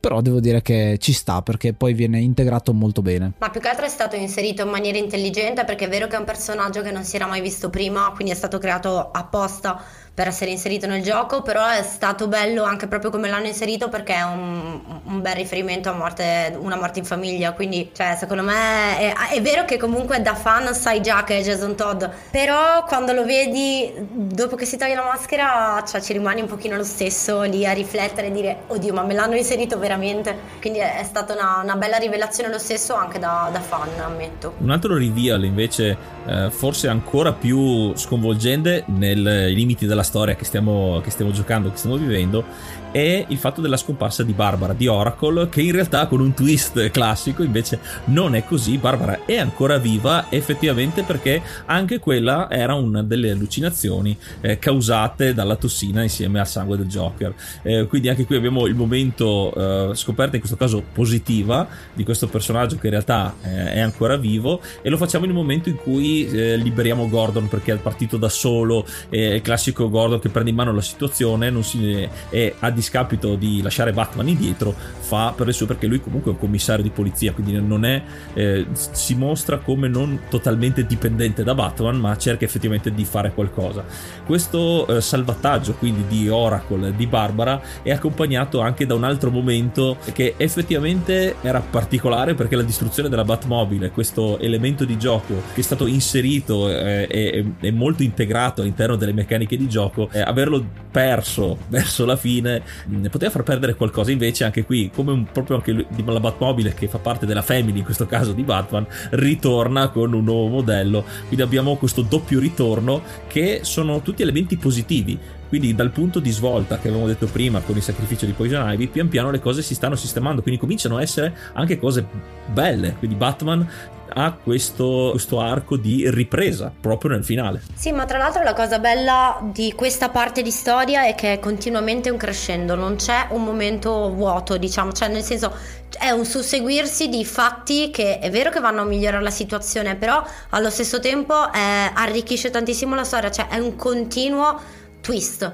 però devo dire che ci sta perché poi viene integrato molto bene. Ma più che altro è stato inserito in maniera intelligente perché è vero che è un personaggio che non si era mai visto prima, quindi è stato creato apposta per essere inserito nel gioco, però è stato bello anche proprio come l'hanno inserito perché è un, un bel riferimento a morte, una morte in famiglia, quindi cioè, secondo me è, è, vero che comunque da fan sai già che è Jason Todd, però quando lo vedi dopo che si toglie la maschera cioè, ci rimani un pochino lo stesso lì a riflettere e dire oddio ma me l'hanno inserito veramente, quindi è, è stata una, una, bella rivelazione lo stesso anche da, da fan ammetto. Un altro reveal invece eh, forse ancora più sconvolgente nei limiti della storia che stiamo, che stiamo giocando, che stiamo vivendo, è il fatto della scomparsa di Barbara, di Oracle, che in realtà con un twist classico invece non è così. Barbara è ancora viva effettivamente perché anche quella era una delle allucinazioni eh, causate dalla tossina insieme al sangue del Joker. Eh, quindi anche qui abbiamo il momento eh, scoperta in questo caso positiva di questo personaggio che in realtà eh, è ancora vivo e lo facciamo in un momento in cui eh, liberiamo Gordon perché è partito da solo, il classico Gordon che prende in mano la situazione non si, è a discapito di lasciare Batman indietro, fa per le sue perché lui comunque è un commissario di polizia, quindi non è, eh, si mostra come non totalmente dipendente da Batman, ma cerca effettivamente di fare qualcosa. Questo eh, salvataggio quindi di Oracle, di Barbara, è accompagnato anche da un altro momento che effettivamente era particolare perché la distruzione della Batmobile, questo elemento di gioco che è stato inserito eh, e, e molto integrato all'interno delle meccaniche di gioco, eh, averlo perso verso la fine mh, poteva far perdere qualcosa. Invece, anche qui, come un, proprio anche lui, la Batmobile, che fa parte della family in questo caso di Batman, ritorna con un nuovo modello. Quindi abbiamo questo doppio ritorno che sono tutti elementi positivi. Quindi dal punto di svolta che avevamo detto prima con il sacrificio di Poison Ivy, pian piano le cose si stanno sistemando, quindi cominciano a essere anche cose belle. Quindi Batman ha questo, questo, arco di ripresa proprio nel finale. Sì, ma tra l'altro la cosa bella di questa parte di storia è che è continuamente un crescendo, non c'è un momento vuoto, diciamo, cioè nel senso è un susseguirsi di fatti che è vero che vanno a migliorare la situazione, però allo stesso tempo eh, arricchisce tantissimo la storia, cioè è un continuo twist.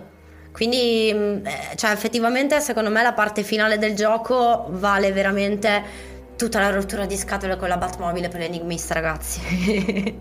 Quindi, mm, eh, cioè, effettivamente, secondo me, la parte finale del gioco vale veramente tutta la rottura di scatole con la Batmobile per l'enigmista, ragazzi.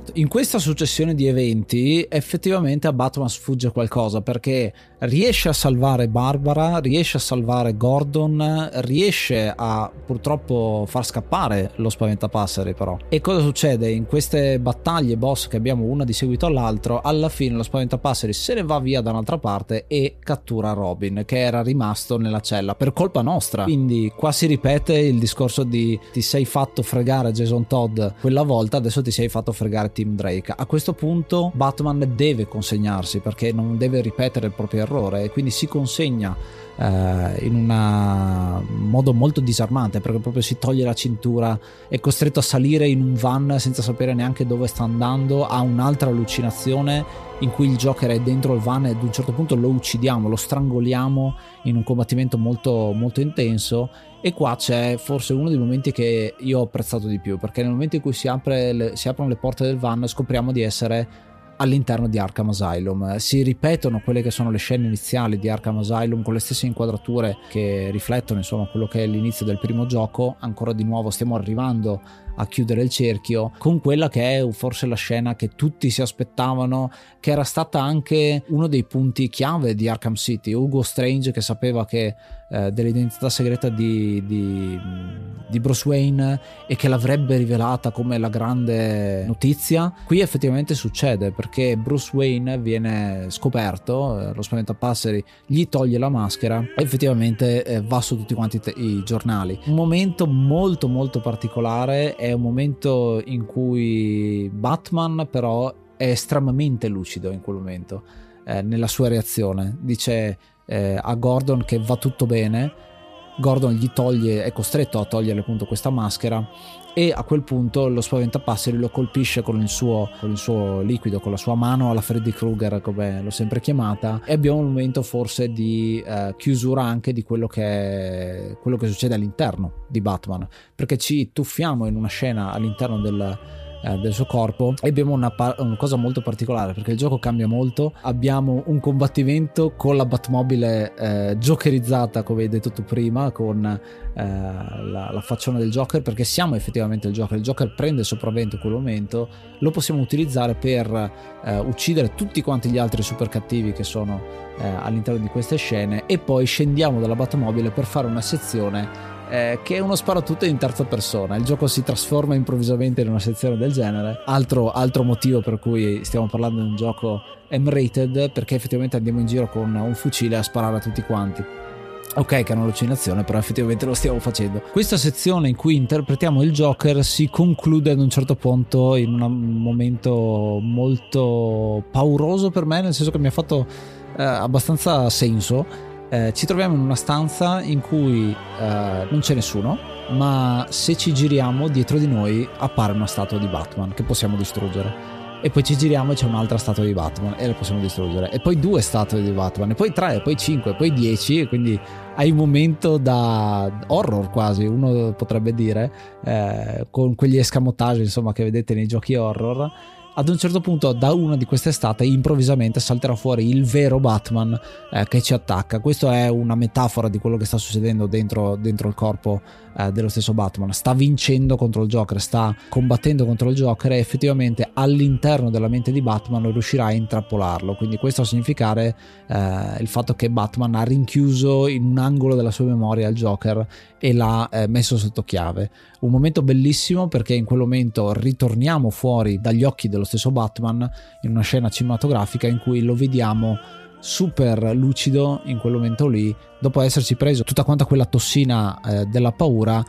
<laughs> In questa successione di eventi, effettivamente a Batman sfugge qualcosa perché riesce a salvare Barbara, riesce a salvare Gordon, riesce a purtroppo far scappare lo spaventapasseri, però. E cosa succede? In queste battaglie boss che abbiamo una di seguito all'altro, alla fine lo spaventapasseri se ne va via da un'altra parte e cattura Robin, che era rimasto nella cella per colpa nostra. Quindi qua si ripete il discorso di ti sei fatto fregare Jason Todd quella volta, adesso ti sei fatto fregare Tim Drake. A questo punto Batman deve consegnarsi perché non deve ripetere il proprio errore e quindi si consegna eh, in un modo molto disarmante perché proprio si toglie la cintura, è costretto a salire in un van senza sapere neanche dove sta andando, ha un'altra allucinazione in cui il Joker è dentro il van e ad un certo punto lo uccidiamo, lo strangoliamo in un combattimento molto, molto intenso. E qua c'è forse uno dei momenti che io ho apprezzato di più perché nel momento in cui si, apre le, si aprono le porte del van scopriamo di essere all'interno di Arkham Asylum. Si ripetono quelle che sono le scene iniziali di Arkham Asylum con le stesse inquadrature che riflettono insomma quello che è l'inizio del primo gioco. Ancora di nuovo stiamo arrivando a chiudere il cerchio con quella che è forse la scena che tutti si aspettavano che era stata anche uno dei punti chiave di Arkham City Hugo Strange che sapeva che eh, dell'identità segreta di, di, di, Bruce Wayne e che l'avrebbe rivelata come la grande notizia qui effettivamente succede perché Bruce Wayne viene scoperto eh, lo spaventapasseri gli toglie la maschera e effettivamente eh, va su tutti quanti i giornali un momento molto molto particolare è un momento in cui Batman però è estremamente lucido in quel momento eh, nella sua reazione. Dice eh, a Gordon che va tutto bene, Gordon gli toglie, è costretto a togliere appunto questa maschera e a quel punto lo spaventapasseri lo colpisce con il, suo, con il suo liquido, con la sua mano alla Freddy Krueger come l'ho sempre chiamata e abbiamo un momento forse di eh, chiusura anche di quello che, è, quello che succede all'interno di Batman perché ci tuffiamo in una scena all'interno del eh, del suo corpo. E abbiamo una, par- una, cosa molto particolare perché il gioco cambia molto. Abbiamo un combattimento con la Batmobile eh, jokerizzata come hai detto tu prima con eh, la, la, faccione del Joker perché siamo effettivamente il Joker. Il Joker prende sopravvento in quel momento lo possiamo utilizzare per eh, uccidere tutti quanti gli altri super cattivi che sono all'interno di queste scene e poi scendiamo dalla Batmobile per fare una sezione eh, che è uno sparatutto in terza persona. Il gioco si trasforma improvvisamente in una sezione del genere. Altro, altro motivo per cui stiamo parlando di un gioco M-rated, perché effettivamente andiamo in giro con un fucile a sparare a tutti quanti. Ok, che è un'allucinazione, però effettivamente lo stiamo facendo. Questa sezione in cui interpretiamo il Joker si conclude ad un certo punto in un momento molto pauroso per me, nel senso che mi ha fatto eh, abbastanza senso. Eh, ci troviamo in una stanza in cui eh, non c'è nessuno, ma se ci giriamo dietro di noi appare una statua di Batman che possiamo distruggere. E poi ci giriamo e c'è un'altra statua di Batman e la possiamo distruggere. E poi due statue di Batman, e poi tre, e poi cinque, e poi dieci. E quindi hai un momento da horror quasi, uno potrebbe dire, eh, con quegli escamotage insomma che vedete nei giochi horror ad un certo punto da una di queste estate improvvisamente salterà fuori il vero Batman eh, che ci attacca. Questa è una metafora di quello che sta succedendo dentro, dentro il corpo eh, dello stesso Batman. Sta vincendo contro il Joker, sta combattendo contro il Joker e effettivamente all'interno della mente di Batman riuscirà a intrappolarlo. Quindi questo a significare eh, il fatto che Batman ha rinchiuso in un angolo della sua memoria il Joker e l'ha eh, messo sotto chiave. Un momento bellissimo perché in quel momento ritorniamo fuori dagli occhi dello stesso Batman in una scena cinematografica in cui lo vediamo super lucido in quel momento lì, dopo essersi preso tutta quanta quella tossina eh, della paura,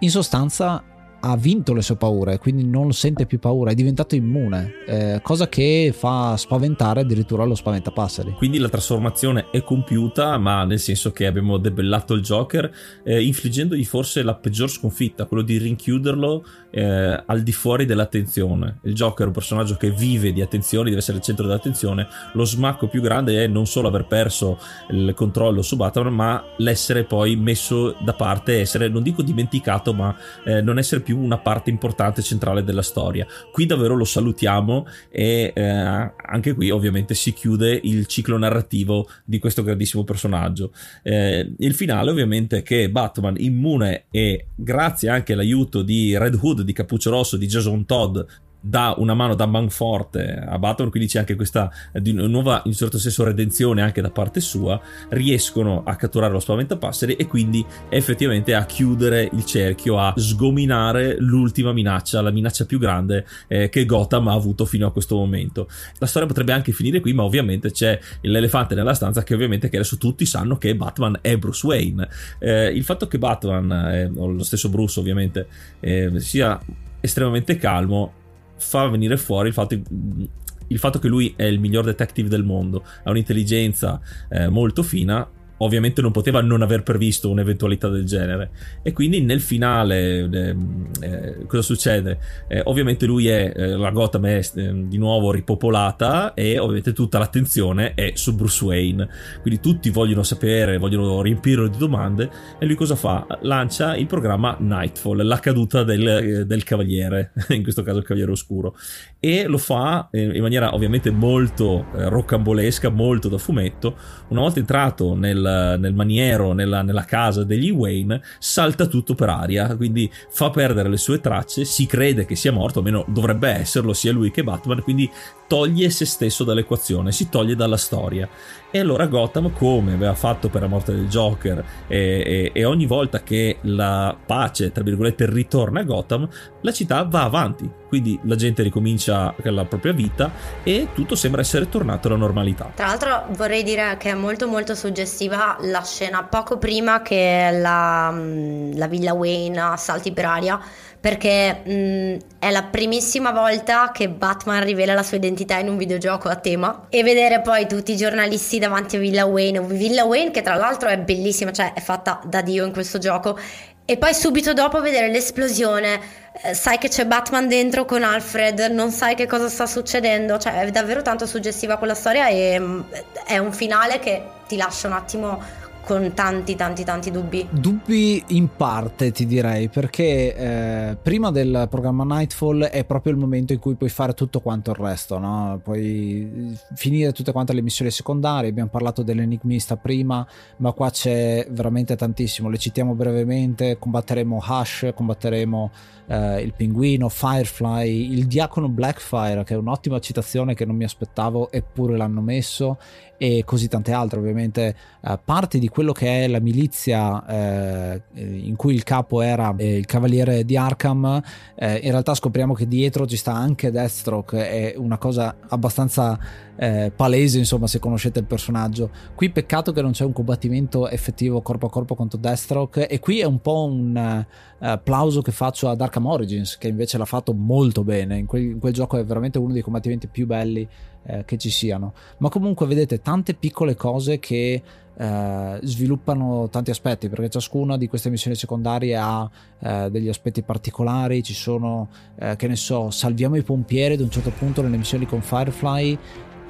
in sostanza ha vinto le sue paure, quindi non sente più paura, è diventato immune, eh, cosa che fa spaventare addirittura lo spaventapasseri. Quindi la trasformazione è compiuta, ma nel senso che abbiamo debellato il Joker, eh, infliggendogli forse la peggior sconfitta, quello di rinchiuderlo eh, al di fuori dell'attenzione. Il Joker è un personaggio che vive di attenzione, deve essere il centro dell'attenzione. Lo smacco più grande è non solo aver perso il controllo su Batman, ma l'essere poi messo da parte, essere, non dico dimenticato, ma eh, non essere più più una parte importante centrale della storia. Qui davvero lo salutiamo e eh, anche qui ovviamente si chiude il ciclo narrativo di questo grandissimo personaggio. Eh, il finale ovviamente è che Batman immune e grazie anche all'aiuto di Red Hood, di Cappuccio Rosso, di Jason Todd, dà una mano da manforte a Batman, quindi c'è anche questa di nuova, in un certo senso, redenzione anche da parte sua, riescono a catturare lo spaventapasseri e quindi effettivamente a chiudere il cerchio, a sgominare l'ultima minaccia, la minaccia più grande eh, che Gotham ha avuto fino a questo momento. La storia potrebbe anche finire qui, ma ovviamente c'è l'elefante nella stanza che ovviamente che adesso tutti sanno che Batman è Bruce Wayne. Eh, il fatto che Batman, eh, o lo stesso Bruce ovviamente, eh, sia estremamente calmo fa venire fuori il fatto, il fatto, che lui è il miglior detective del mondo, ha un'intelligenza eh, molto fina ovviamente non poteva non aver previsto un'eventualità del genere e quindi nel finale eh, eh, cosa succede? Eh, ovviamente lui è eh, la Gotham è eh, di nuovo ripopolata e ovviamente tutta l'attenzione è su Bruce Wayne quindi tutti vogliono sapere vogliono riempirlo di domande e lui cosa fa? lancia il programma Nightfall la caduta del, eh, del cavaliere <laughs> in questo caso il cavaliere oscuro e lo fa in maniera ovviamente molto roccambolesca molto da fumetto una volta entrato nel nel, maniero, nella, nella, casa degli Wayne, salta tutto per aria, quindi fa perdere le sue tracce, si crede che sia morto, almeno dovrebbe esserlo sia lui che Batman, quindi toglie se stesso dall'equazione, si toglie dalla storia. E allora Gotham, come aveva fatto per la morte del Joker, e, e, e ogni volta che la pace, tra virgolette, ritorna a Gotham, la città va avanti. Quindi la gente ricomincia la propria vita e tutto sembra essere tornato alla normalità. Tra l'altro vorrei dire che è molto molto suggestiva la scena poco prima che la, la Villa Wayne salti per aria perché mh, è la primissima volta che Batman rivela la sua identità in un videogioco a tema. E vedere poi tutti i giornalisti davanti a Villa Wayne, Villa Wayne che tra l'altro è bellissima, cioè è fatta da Dio in questo gioco. E poi subito dopo vedere l'esplosione, eh, sai che c'è Batman dentro con Alfred, non sai che cosa sta succedendo, cioè è davvero tanto suggestiva quella storia e mh, è un finale che ti lascia un attimo con tanti tanti tanti dubbi. Dubbi in parte ti direi perché eh, prima del programma Nightfall è proprio il momento in cui puoi fare tutto quanto il resto, no? puoi finire tutte quante le missioni secondarie, abbiamo parlato dell'enigmista prima, ma qua c'è veramente tantissimo, le citiamo brevemente, combatteremo Hush, combatteremo eh, il pinguino, Firefly, il diacono Blackfire che è un'ottima citazione che non mi aspettavo eppure l'hanno messo e così tante altre ovviamente eh, parte di quello che è la milizia eh, in cui il capo era eh, il cavaliere di Arkham eh, in realtà scopriamo che dietro ci sta anche Deathstroke è una cosa abbastanza eh, palese insomma se conoscete il personaggio. Qui peccato che non c'è un combattimento effettivo corpo a corpo contro Deathstroke e qui è un po' un applauso che faccio ad Arkham Origins che invece l'ha fatto molto bene. In quel, in quel gioco è veramente uno dei combattimenti più belli eh, che ci siano. Ma comunque vedete tante piccole cose che eh, sviluppano tanti aspetti perché ciascuna di queste missioni secondarie ha eh, degli aspetti particolari ci sono eh, che ne so salviamo i pompieri ad un certo punto nelle missioni con Firefly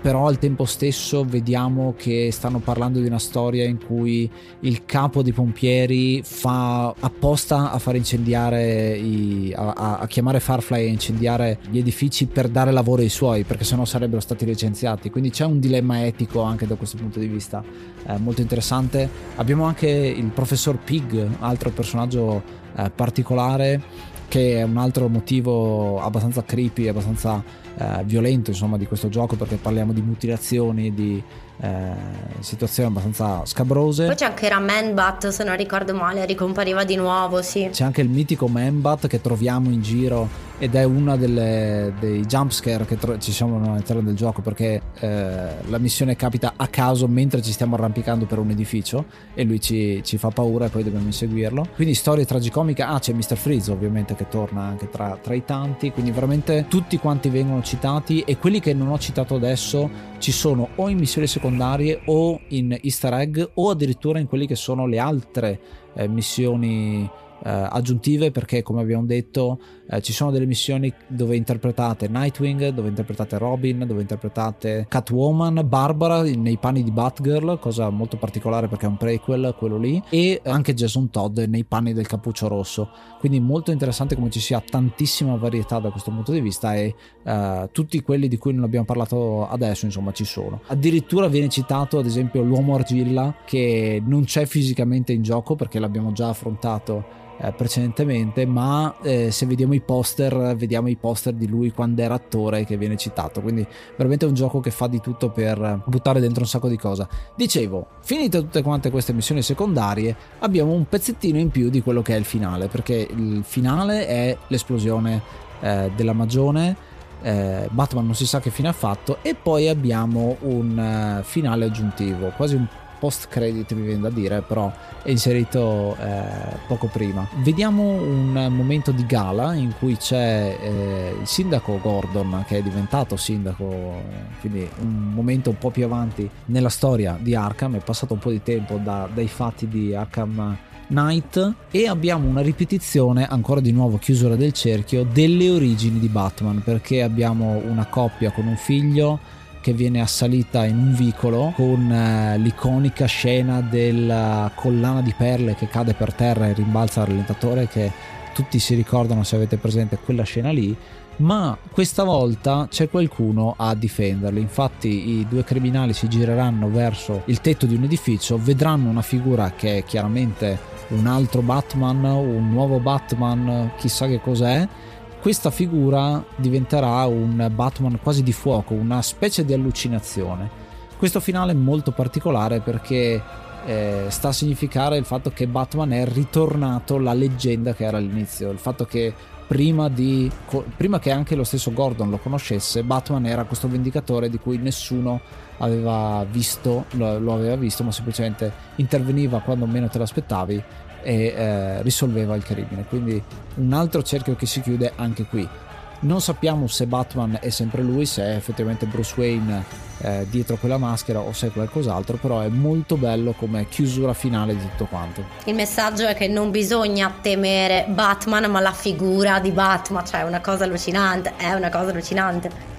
però al tempo stesso vediamo che stanno parlando di una storia in cui il capo dei pompieri fa apposta a far incendiare i, a, a, chiamare Farfly a incendiare gli edifici per dare lavoro ai suoi perché sennò sarebbero stati licenziati. Quindi c'è un dilemma etico anche da questo punto di vista eh, molto interessante. Abbiamo anche il professor Pig altro personaggio eh, particolare che è un altro motivo abbastanza creepy abbastanza eh, violento insomma di questo gioco perché parliamo di mutilazioni di eh, situazioni abbastanza scabrose. Poi c'è anche Ramenbat, se non ricordo male, ricompariva di nuovo, sì. C'è anche il mitico Manbat che troviamo in giro ed è uno dei jumpscare che tro- ci sono all'interno del gioco perché eh, la missione capita a caso mentre ci stiamo arrampicando per un edificio e lui ci, ci fa paura e poi dobbiamo inseguirlo. Quindi storie tragicomiche, ah c'è Mr. Freeze ovviamente che torna anche tra, tra i tanti, quindi veramente tutti quanti vengono citati e quelli che non ho citato adesso ci sono o in missioni secondarie o in easter egg o addirittura in quelli che sono le altre eh, missioni eh, aggiuntive perché come abbiamo detto eh, ci sono delle missioni dove interpretate Nightwing, dove interpretate Robin, dove interpretate Catwoman, Barbara nei panni di Batgirl, cosa molto particolare perché è un prequel quello lì, e anche Jason Todd nei panni del cappuccio rosso. Quindi molto interessante come ci sia tantissima varietà da questo punto di vista e eh, tutti quelli di cui non abbiamo parlato adesso insomma ci sono. Addirittura viene citato ad esempio l'uomo argilla che non c'è fisicamente in gioco perché l'abbiamo già affrontato eh, precedentemente, ma eh, se vediamo i poster, vediamo i poster di lui quando era attore che viene citato. Quindi veramente è un gioco che fa di tutto per buttare dentro un sacco di cose. Dicevo, finite tutte quante queste missioni secondarie, abbiamo un pezzettino in più di quello che è il finale, perché il finale è l'esplosione eh, della magione. Eh, Batman non si sa che fine ha fatto e poi abbiamo un uh, finale aggiuntivo quasi un post credit mi viene da dire però è inserito eh, poco prima. Vediamo un momento di gala in cui c'è eh, il sindaco Gordon che è diventato sindaco quindi un momento un po' più avanti nella storia di Arkham. È passato un po' di tempo da, dai fatti di Arkham Knight e abbiamo una ripetizione ancora di nuovo chiusura del cerchio delle origini di Batman perché abbiamo una coppia con un figlio che viene assalita in un vicolo con eh, l'iconica scena della collana di perle che cade per terra e rimbalza al rallentatore che tutti si ricordano se avete presente quella scena lì ma questa volta c'è qualcuno a difenderli. Infatti, i due criminali si gireranno verso il tetto di un edificio, vedranno una figura che è chiaramente un altro Batman, un nuovo Batman, chissà che cos'è, questa figura diventerà un Batman quasi di fuoco, una specie di allucinazione. Questo finale è molto particolare perché eh, sta a significare il fatto che Batman è ritornato la leggenda che era all'inizio, il fatto che prima, di, prima che anche lo stesso Gordon lo conoscesse, Batman era questo vendicatore di cui nessuno aveva visto, lo, lo aveva visto, ma semplicemente interveniva quando meno te l'aspettavi e eh, risolveva il crimine. Quindi un altro cerchio che si chiude anche qui. Non sappiamo se Batman è sempre lui, se è effettivamente Bruce Wayne eh, dietro quella maschera o se è qualcos'altro, però è molto bello come chiusura finale di tutto quanto. Il messaggio è che non bisogna temere Batman, ma la figura di Batman, cioè è una cosa allucinante, è una cosa allucinante.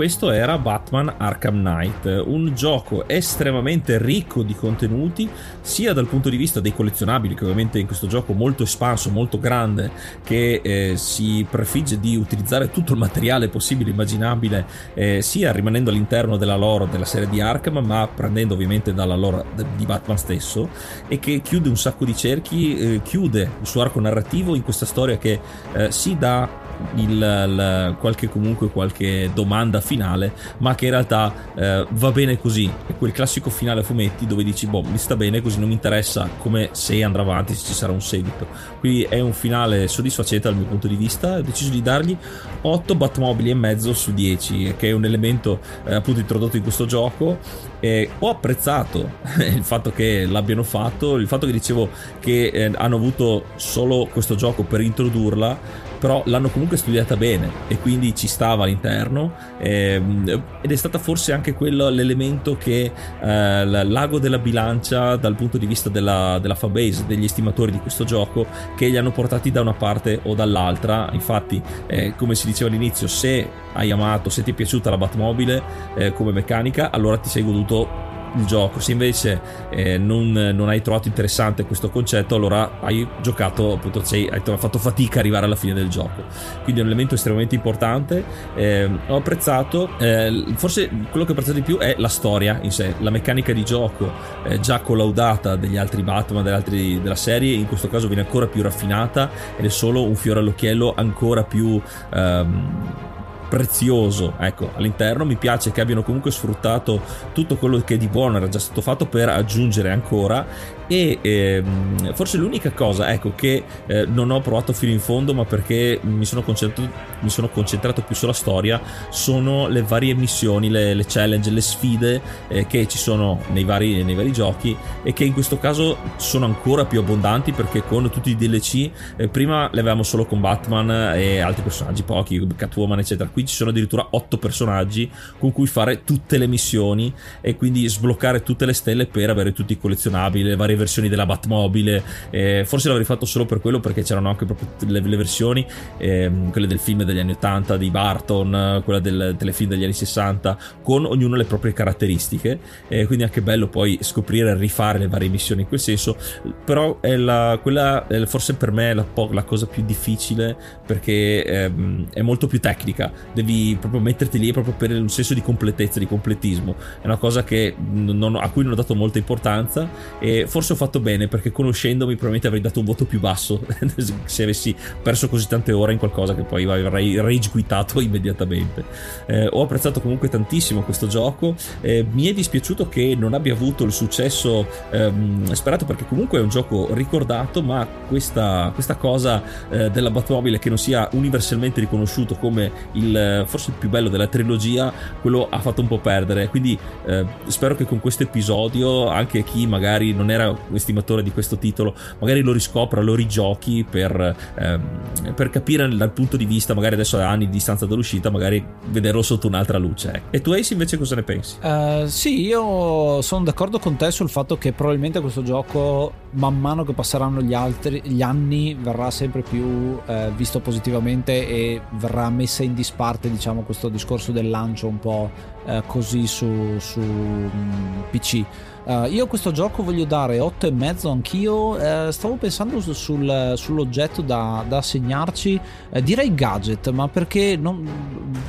Questo era Batman Arkham Knight, un gioco estremamente ricco di contenuti, sia dal punto di vista dei collezionabili, che ovviamente in questo gioco molto espanso, molto grande, che eh, si prefigge di utilizzare tutto il materiale possibile e immaginabile, eh, sia rimanendo all'interno della lore della serie di Arkham, ma prendendo ovviamente dalla lore di Batman stesso, e che chiude un sacco di cerchi, eh, chiude il suo arco narrativo in questa storia che eh, si dà il, il, qualche comunque qualche domanda finale, ma che in realtà eh, va bene così. È quel classico finale a fumetti dove dici, boh, mi sta bene così, non mi interessa come se andrà avanti, se ci sarà un seguito. Quindi è un finale soddisfacente dal mio punto di vista. Ho deciso di dargli 8 Batmobili e mezzo su 10, che è un elemento eh, appunto introdotto in questo gioco. E ho apprezzato <laughs> il fatto che l'abbiano fatto, il fatto che dicevo che eh, hanno avuto solo questo gioco per introdurla però l'hanno comunque studiata bene e quindi ci stava all'interno ehm, ed è stata forse anche quello l'elemento che eh, l'ago della bilancia dal punto di vista della, della fanbase, degli estimatori di questo gioco che li hanno portati da una parte o dall'altra. Infatti eh, come si diceva all'inizio se hai amato, se ti è piaciuta la Batmobile eh, come meccanica allora ti sei goduto il gioco. Se invece eh, non, non, hai trovato interessante questo concetto, allora hai giocato, appunto, sei, hai fatto fatica a arrivare alla fine del gioco. Quindi è un elemento estremamente importante. Eh, ho apprezzato, eh, forse quello che ho apprezzato di più è la storia in sé, la meccanica di gioco eh, già collaudata degli altri Batman, altri della serie, in questo caso viene ancora più raffinata ed è solo un fiore all'occhiello ancora più. Ehm, prezioso ecco, all'interno. Mi piace che abbiano comunque sfruttato tutto quello che di buono era già stato fatto per aggiungere ancora e ehm, forse l'unica cosa ecco, che eh, non ho provato fino in fondo ma perché mi sono concentrato, mi sono concentrato più sulla storia sono le varie missioni, le, le challenge, le sfide eh, che ci sono nei vari, nei vari, giochi e che in questo caso sono ancora più abbondanti perché con tutti i DLC eh, prima le avevamo solo con Batman e altri personaggi pochi, Catwoman eccetera. Qui ci sono addirittura 8 personaggi con cui fare tutte le missioni e quindi sbloccare tutte le stelle per avere tutti i collezionabili, le varie versioni della Batmobile. Eh, forse l'avrei fatto solo per quello perché c'erano anche proprio le, le versioni, eh, quelle del film degli anni 80 di Barton, quella del telefilm degli anni 60, con ognuno le proprie caratteristiche. Eh, quindi è anche bello poi scoprire e rifare le varie missioni in quel senso. Però è la, quella è forse per me è la, la, cosa più difficile perché ehm, è molto più tecnica. Devi proprio metterti lì proprio per un senso di completezza, di completismo. È una cosa che non, a cui non ho dato molta importanza e forse forse ho fatto bene perché conoscendomi probabilmente avrei dato un voto più basso <laughs> se avessi perso così tante ore in qualcosa che poi avrei rage quitato <laughs> immediatamente. Eh, ho apprezzato comunque tantissimo questo gioco, eh, mi è dispiaciuto che non abbia avuto il successo ehm, sperato perché comunque è un gioco ricordato ma questa, questa cosa eh, della Batmobile che non sia universalmente riconosciuto come il forse il più bello della trilogia, quello ha fatto un po' perdere. Quindi eh, spero che con questo episodio anche chi magari non era estimatore di questo titolo, magari lo riscopra, lo rigiochi per, ehm, per capire dal punto di vista, magari adesso a anni di distanza dall'uscita, magari vederlo sotto un'altra luce. Ecco. E tu Ace invece cosa ne pensi? Uh, sì, io sono d'accordo con te sul fatto che probabilmente questo gioco, man mano che passeranno gli, altri, gli anni, verrà sempre più eh, visto positivamente e verrà messa in disparte, diciamo, questo discorso del lancio un po' eh, così su, su um, PC. Uh, io questo gioco voglio dare 8,5 anch'io. Uh, stavo pensando su, sul, sull'oggetto da, da assegnarci. Uh, direi gadget, ma perché non,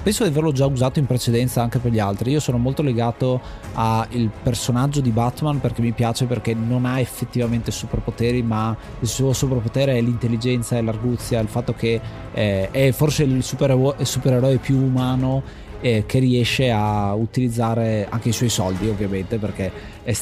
penso di averlo già usato in precedenza anche per gli altri. Io sono molto legato al personaggio di Batman perché mi piace perché non ha effettivamente superpoteri, ma il suo superpotere è l'intelligenza e l'arguzia, il fatto che eh, è forse il supereroe, supereroe più umano eh, che riesce a utilizzare anche i suoi soldi ovviamente perché è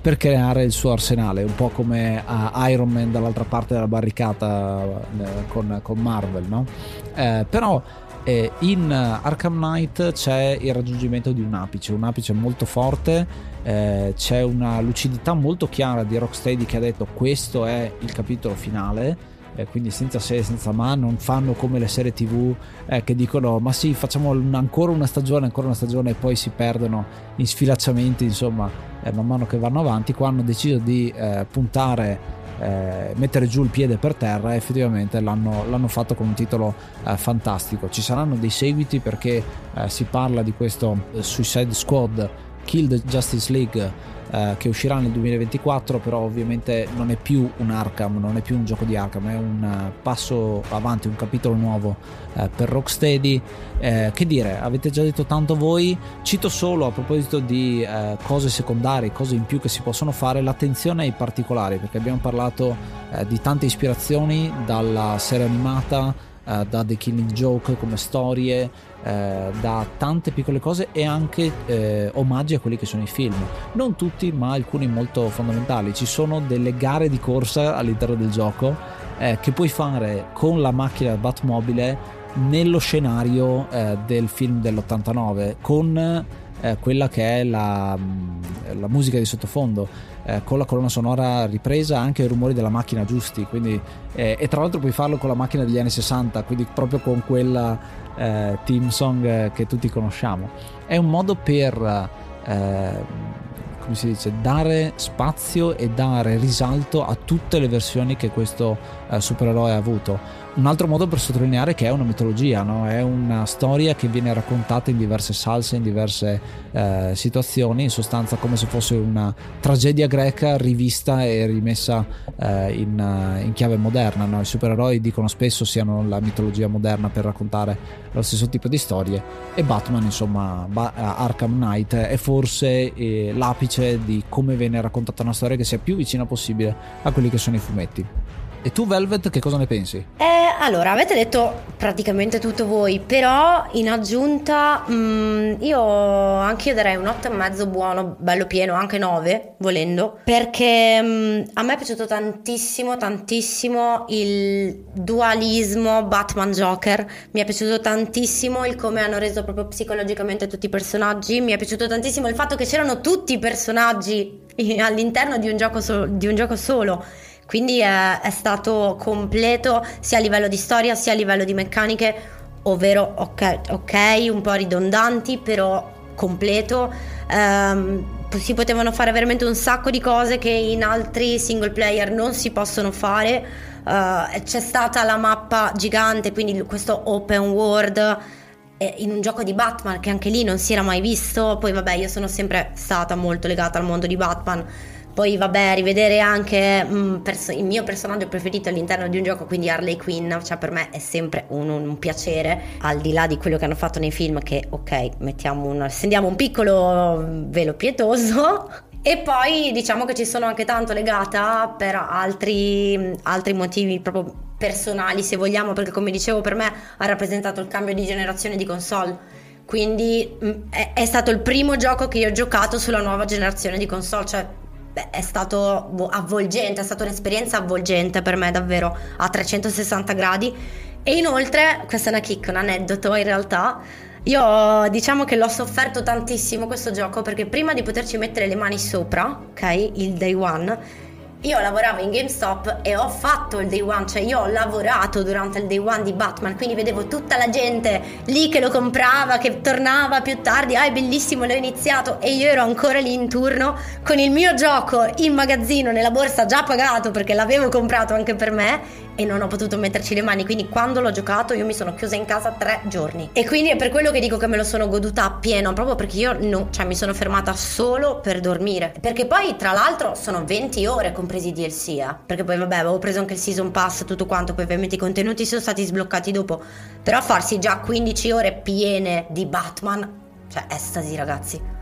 per creare il suo arsenale un po' come uh, Iron Man dall'altra parte della barricata uh, con, con, Marvel no? Eh, però eh, in Arkham Knight c'è il raggiungimento di un apice un apice molto forte eh, c'è una lucidità molto chiara di Rocksteady che ha detto questo è il capitolo finale eh, quindi senza se, senza ma, non fanno come le serie tv eh, che dicono ma sì facciamo ancora una stagione, ancora una stagione e poi si perdono in sfilacciamenti insomma eh, man mano che vanno avanti, qua hanno deciso di eh, puntare eh, mettere giù il piede per terra effettivamente l'hanno, l'hanno fatto con un titolo eh, fantastico. Ci saranno dei seguiti perché si parla di questo Suicide Squad Kill the Justice League eh, che uscirà nel 2024, però ovviamente non è più un Arkham, non è più un gioco di Arkham, è un uh, passo avanti, un capitolo nuovo uh, per Rocksteady. Eh, che dire, avete già detto tanto voi, cito solo a proposito di uh, cose secondarie, cose in più che si possono fare, l'attenzione ai particolari, perché abbiamo parlato di tante ispirazioni dalla serie animata eh, da The Killing Joke come storie, eh, da tante piccole cose e anche eh, omaggi a quelli che sono i film. Non tutti, ma alcuni molto fondamentali. Ci sono delle gare di corsa all'interno del gioco eh, che puoi fare con la macchina Batmobile nello scenario eh, del film dell'89 con eh, quella che è la, mm, la, musica di sottofondo eh, con la colonna sonora ripresa anche i rumori della macchina giusti quindi, eh, e tra l'altro puoi farlo con la macchina degli anni 60 quindi proprio con quella eh, team song eh, che tutti conosciamo. È un modo per come si dice, dare spazio e dare risalto a tutte le versioni che questo eh, supereroe ha avuto un altro modo per sottolineare che è una mitologia, no? è una storia che viene raccontata in diverse salse, in diverse eh, situazioni, in sostanza come se fosse una tragedia greca rivista e rimessa eh, in, uh, in, chiave moderna. No? I supereroi dicono spesso siano la mitologia moderna per raccontare lo stesso tipo di storie e Batman, insomma, ba- Arkham Knight è forse eh, l'apice di come viene raccontata una storia che sia più vicina possibile a quelli che sono i fumetti. E tu, Velvet, che cosa ne pensi? Eh, allora, avete detto praticamente tutto voi, però in aggiunta mh, mm, io anche io darei un 8,5 buono, bello pieno, anche 9, volendo, perché mh, mm, a me è piaciuto tantissimo, tantissimo il dualismo Batman-Joker, mi è piaciuto tantissimo il come hanno reso proprio psicologicamente tutti i personaggi, mi è piaciuto tantissimo il fatto che c'erano tutti i personaggi <laughs> all'interno di un gioco, so- di un gioco solo quindi è, è stato completo sia a livello di storia sia a livello di meccaniche, ovvero ok, okay un po' ridondanti, però completo. Um, si potevano fare veramente un sacco di cose che in altri single player non si possono fare. Uh, c'è stata la mappa gigante, quindi questo open world in un gioco di Batman che anche lì non si era mai visto. Poi vabbè, io sono sempre stata molto legata al mondo di Batman poi vabbè, rivedere anche mm, perso- il mio personaggio preferito all'interno di un gioco, quindi Harley Quinn, cioè per me è sempre un, un, piacere, al di là di quello che hanno fatto nei film, che ok, mettiamo un, stendiamo un piccolo velo pietoso. E poi diciamo che ci sono anche tanto legata per altri, altri motivi proprio personali, se vogliamo, perché come dicevo per me ha rappresentato il cambio di generazione di console quindi mm, è, è, stato il primo gioco che io ho giocato sulla nuova generazione di console, cioè beh, è stato avvolgente, è stata un'esperienza avvolgente per me davvero a 360 gradi. E inoltre, questa è una kick, un aneddoto in realtà. Io diciamo che l'ho sofferto tantissimo questo gioco perché prima di poterci mettere le mani sopra, ok, il day one, io lavoravo in GameStop e ho fatto il day one, cioè io ho lavorato durante il day one di Batman, quindi vedevo tutta la gente lì che lo comprava, che tornava più tardi, ah è bellissimo, l'ho iniziato e io ero ancora lì in turno con il mio gioco in magazzino, nella borsa già pagato perché l'avevo comprato anche per me e non ho potuto metterci le mani, quindi quando l'ho giocato io mi sono chiusa in casa tre giorni. E quindi è per quello che dico che me lo sono goduta appieno, proprio perché io no, cioè, mi sono fermata solo per dormire. Perché poi tra l'altro sono 20 ore compresi DLC, eh? perché poi vabbè avevo preso anche il season pass, tutto quanto, poi ovviamente i contenuti sono stati sbloccati dopo, però farsi già 15 ore piene di Batman, cioè estasi ragazzi.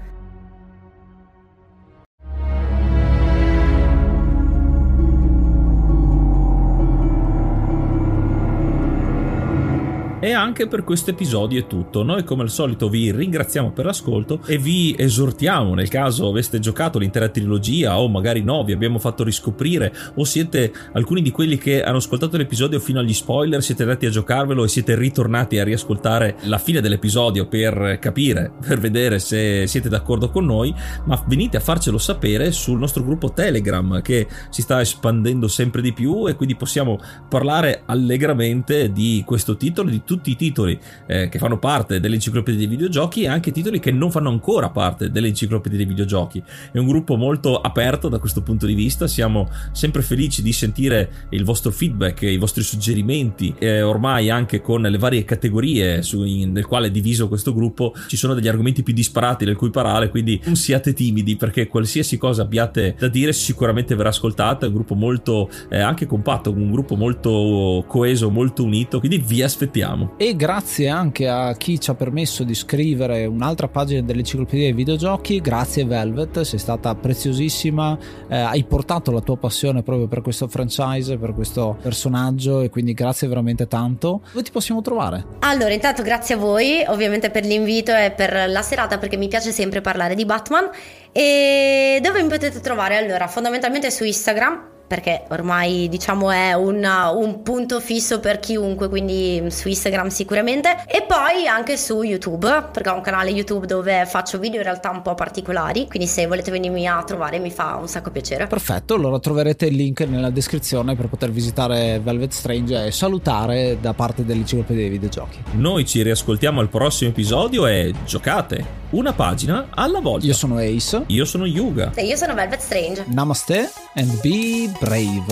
E anche per questo episodio è tutto. Noi come al solito vi ringraziamo per l'ascolto e vi esortiamo nel caso aveste giocato l'intera trilogia o magari no, vi abbiamo fatto riscoprire o siete alcuni di quelli che hanno ascoltato l'episodio fino agli spoiler, siete andati a giocarvelo e siete ritornati a riascoltare la fine dell'episodio per capire, per vedere se siete d'accordo con noi, ma venite a farcelo sapere sul nostro gruppo Telegram che si sta espandendo sempre di più e quindi possiamo parlare allegramente di questo titolo, di tutto tutti i titoli eh, che fanno parte dell'enciclopedia dei videogiochi e anche titoli che non fanno ancora parte dell'enciclopedia dei videogiochi. È un gruppo molto aperto da questo punto di vista, siamo sempre felici di sentire il vostro feedback, i vostri suggerimenti, eh, ormai anche con le varie categorie su, in, nel quale è diviso questo gruppo ci sono degli argomenti più disparati del cui parlare, quindi non siate timidi perché qualsiasi cosa abbiate da dire sicuramente verrà ascoltata, è un gruppo molto eh, anche compatto, un gruppo molto coeso, molto unito, quindi vi aspettiamo ringraziamo. E grazie anche a chi ci ha permesso di scrivere un'altra pagina dell'enciclopedia dei videogiochi. Grazie Velvet, sei stata preziosissima. Eh, hai portato la tua passione proprio per questo franchise, per questo personaggio e quindi grazie veramente tanto. Dove ti possiamo trovare? Allora, intanto grazie a voi, ovviamente per l'invito e per la serata perché mi piace sempre parlare di Batman. E dove mi potete trovare? Allora, fondamentalmente su Instagram perché ormai diciamo è un, un, punto fisso per chiunque, quindi su Instagram sicuramente e poi anche su YouTube, perché ho un canale YouTube dove faccio video in realtà un po' particolari, quindi se volete venirmi a trovare mi fa un sacco piacere. Perfetto, allora troverete il link nella descrizione per poter visitare Velvet Strange e salutare da parte dell'enciclopedia dei videogiochi. Noi ci riascoltiamo al prossimo episodio e giocate una pagina alla volta. Io sono Ace. Io sono Yuga. E io sono Velvet Strange. Namaste and be brave.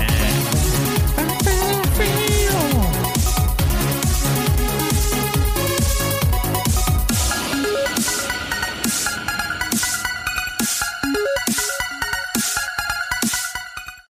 <laughs>